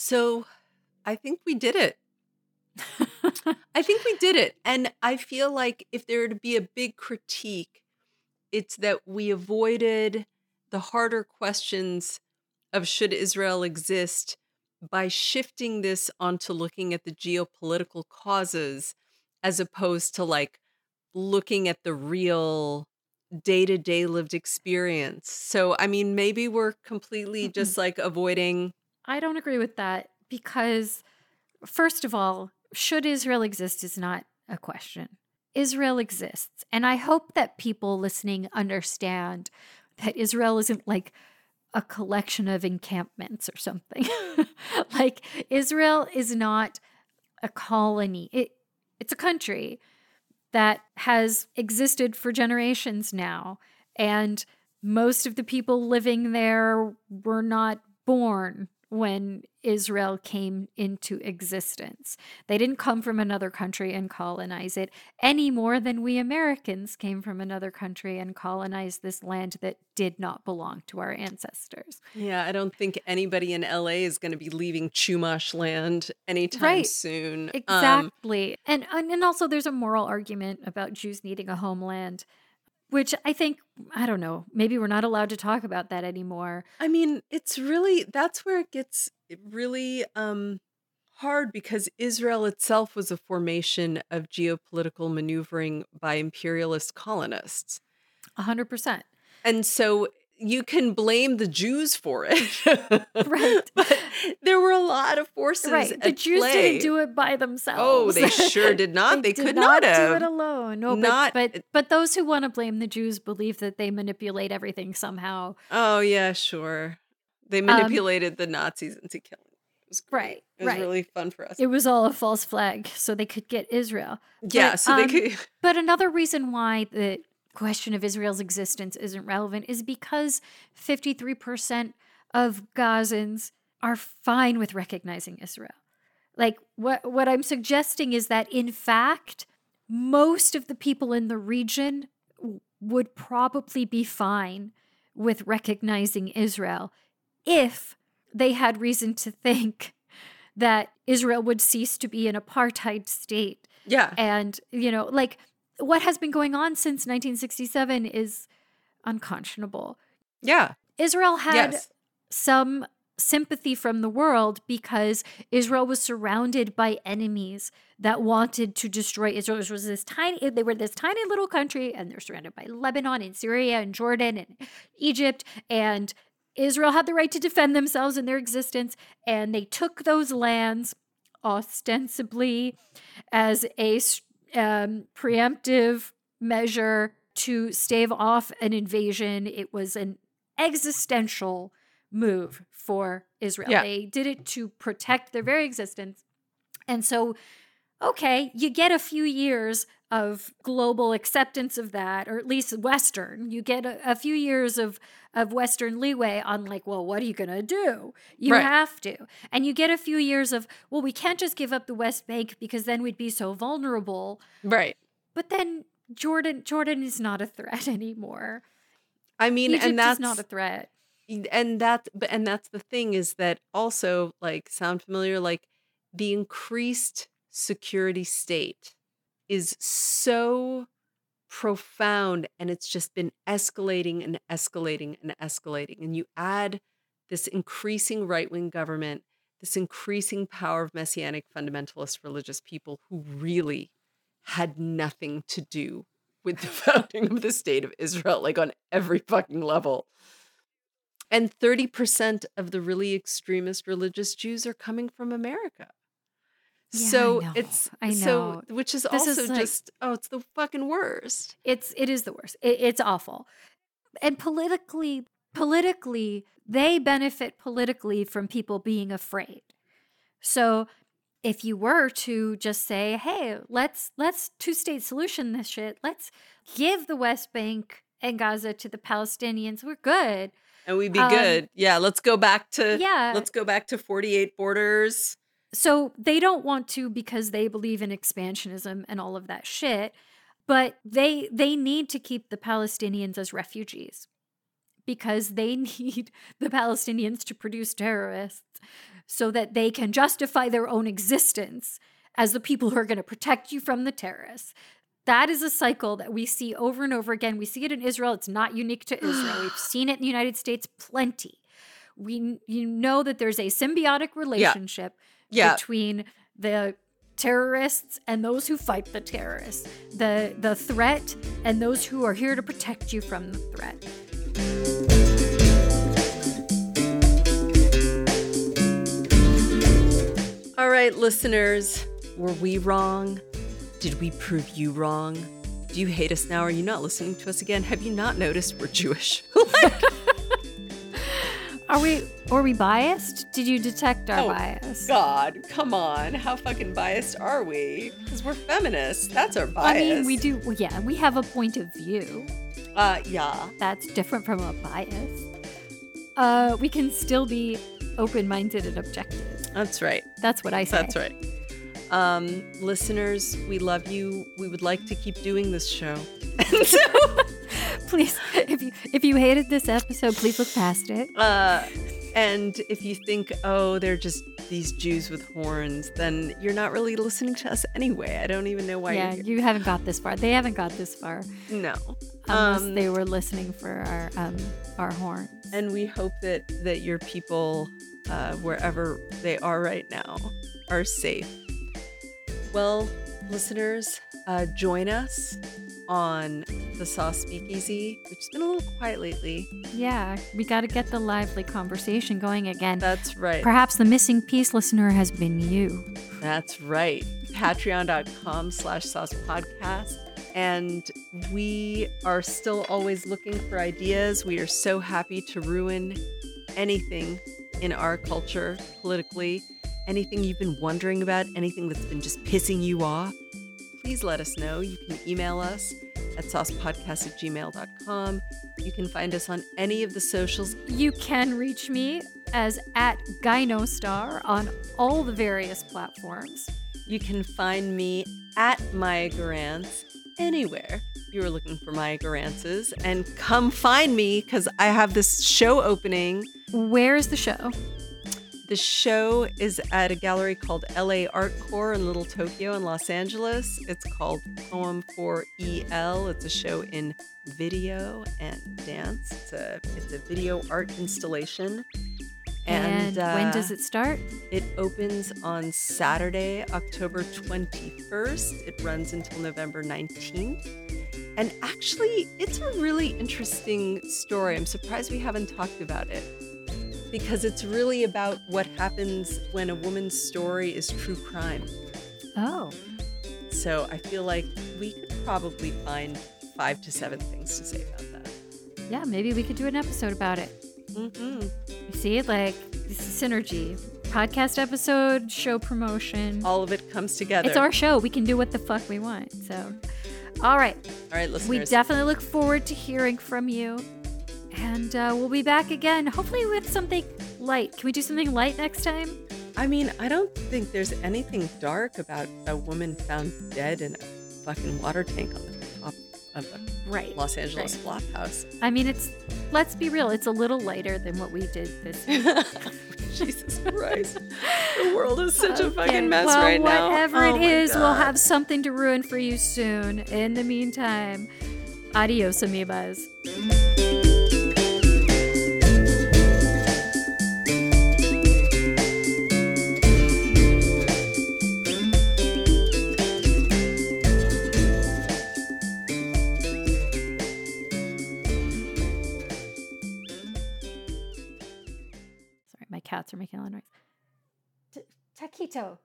So I think we did it. <laughs> I think we did it. And I feel like if there were to be a big critique, it's that we avoided the harder questions of should Israel exist by shifting this onto looking at the geopolitical causes as opposed to like looking at the real day to day lived experience. So, I mean, maybe we're completely just like avoiding. I don't agree with that because, first of all, should Israel exist is not a question. Israel exists. And I hope that people listening understand that Israel isn't like a collection of encampments or something. <laughs> like, Israel is not a colony, it, it's a country that has existed for generations now. And most of the people living there were not born when Israel came into existence. They didn't come from another country and colonize it any more than we Americans came from another country and colonized this land that did not belong to our ancestors. Yeah, I don't think anybody in LA is going to be leaving Chumash land anytime Right. soon. Um, Exactly. and, and and also there's a moral argument about Jews needing a homeland, which I think I don't know, maybe we're not allowed to talk about that anymore. I mean, it's really that's where it gets really um hard because Israel itself was a formation of geopolitical maneuvering by imperialist colonists. 100%. And so you can blame the Jews for it. <laughs> Right. but there were a lot of forces Right. The Jews play. didn't do it by themselves. Oh, they sure did <laughs> not. They, did could not, do it alone. No, Not- but, but but those who want to blame the Jews believe that they manipulate everything somehow. Oh yeah, sure. They Um, manipulated the Nazis into killing. It was great. Right, It was right. really fun for us. It was all a false flag, so they could get Israel. yeah, but, so they um, could. But another reason why the question of Israel's existence isn't relevant is because 53% of Gazans are fine with recognizing Israel. Like what what I'm suggesting is that in fact most of the people in the region would probably be fine with recognizing Israel if they had reason to think that Israel would cease to be an apartheid state Yeah. and, you know, like what has been going on since 1967 is unconscionable. Yeah. Israel had yes. some sympathy from the world because Israel was surrounded by enemies that wanted to destroy Israel. It was this tiny they were this tiny little country and they're surrounded by Lebanon and Syria and Jordan and Egypt and Israel had the right to defend themselves and their existence and they took those lands ostensibly as a s- um, preemptive measure to stave off an invasion. It was an existential move for Israel. Yeah. They did it to protect their very existence. And so, okay, you get a few years of global acceptance of that, or at least Western. You get a, a few years of, of Western leeway on, like, well, what are you going to do? You Right. have to. And you get a few years of, well, we can't just give up the West Bank because then we'd be so vulnerable. Right. But then Jordan Jordan is not a threat <laughs> anymore. I mean, Egypt and that's is not a threat. and that but and that's the thing is that also like sound familiar like the increased security state is so profound and it's just been escalating and escalating and escalating and you add this increasing right-wing government this increasing power of messianic fundamentalist religious people who really had nothing to do with the <laughs> founding of the state of Israel like on every fucking level and 30% of the really extremist religious Jews are coming from America. Yeah, I so know. it's I so which is This is also like- just oh it's the fucking worst. It's it is the worst. It, it's awful. And politically politically they benefit politically from people being afraid. So if you were to just say, "Hey, let's let's two-state solution this shit. Let's give the West Bank and Gaza to the Palestinians. We're good." And we'd be Um, good. Yeah, let's go back to Yeah. let's go back to 48 borders. So they don't want to because they believe in expansionism and all of that shit, but they they need to keep the Palestinians as refugees because they <laughs> need the Palestinians to produce terrorists so that they can justify their own existence as the people who are going to protect you from the terrorists. That is a cycle that we see over and over again. We see it in Israel. It's not unique to Israel. <sighs> We've seen it in the United States plenty. We you know that there's a symbiotic relationship Yeah. Between the terrorists and those who fight the terrorists, the the threat and those who are here to protect you from the threat. All right, listeners, were we wrong? Did we prove you wrong? Do you hate us now? Are you not listening to us again? Have you not noticed we're Jewish? <laughs> Are we are we biased? Did you detect our Oh, bias? God, come on. How fucking biased are we? Because we're feminists. That's our bias. I mean, we do. well, Yeah, we have a point of view Uh, yeah. that's different from a bias. Uh, we can still be open-minded and objective. That's right. That's what I say. That's right. Um, listeners, we love you. We would like to keep doing this show. And <laughs> so, Please, if you if you hated this episode, please look past it. uh, and if you think, oh, they're just these Jews with horns, then you're not really listening to us anyway. I don't even know why yeah, you haven't got this far. They haven't got this far No. unless Um, they were listening for our um our horns. And we hope that that your people, uh, wherever they are right now, are safe. Well, listeners, uh, join us on the Sauce Speakeasy, which has been a little quiet lately. Yeah, we got to get the lively conversation going again. That's right. Perhaps the missing piece listener has been you. That's right. Patreon.com slash sauce podcast. And we are still always looking for ideas. We are so happy to ruin anything in our culture politically. Anything you've been wondering about, anything that's been just pissing you off, please let us know. You can email us at saucepodcast at gmail.com. You can find us on any of the socials. You can reach me as at Gynostar on all the various platforms. You can find me at Maya Garance anywhere you are looking for Maya Garances. And come find me because I have this show opening. Where is the show? The show is at a gallery called LA Art Core in Little Tokyo in Los Angeles. It's called Poem for EL. It's a show in video and dance. It's a it's a video art installation. And, when uh, does it start? It opens on Saturday, October 21st. It runs until November 19th. And actually, it's a really interesting story. I'm surprised we haven't talked about it because it's really about what happens when a woman's story is true crime. Oh, So I feel like we could probably find five to seven things to say about that. yeah, maybe we could do an episode about it. Mm-hmm. You see, like this is synergy. Podcast episode, show promotion. All of it comes together. It's our show. We can do what the fuck we want. So, all right. All right, listeners. We definitely look forward to hearing from you. And uh, we'll be back again, hopefully with something light. Can we do something light next time? I mean, I don't think there's anything dark about a woman found dead in a fucking water tank on the top of a Right. Los Angeles right. flop house. I mean, it's, let's be real, it's a little lighter than what we did this <laughs> week. Jesus Christ. The world is such a fucking mess well, right now. Whatever Oh it is, we'll have something to ruin for you soon. In the meantime, adios, amoebas. Cats are making a lot of noise. T- Taquito,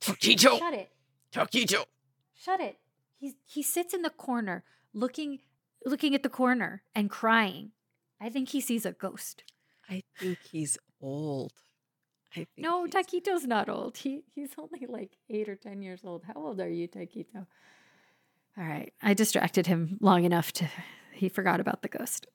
Taquito, shut it. Taquito. Shut it. He's he sits in the corner looking looking at the corner and crying. I think he sees a ghost. I think he's old. I think No, he's- Taquito's not old. He he's only like eight or ten years old. How old are you, Taquito? All right. I distracted him long enough to he forgot about the ghost.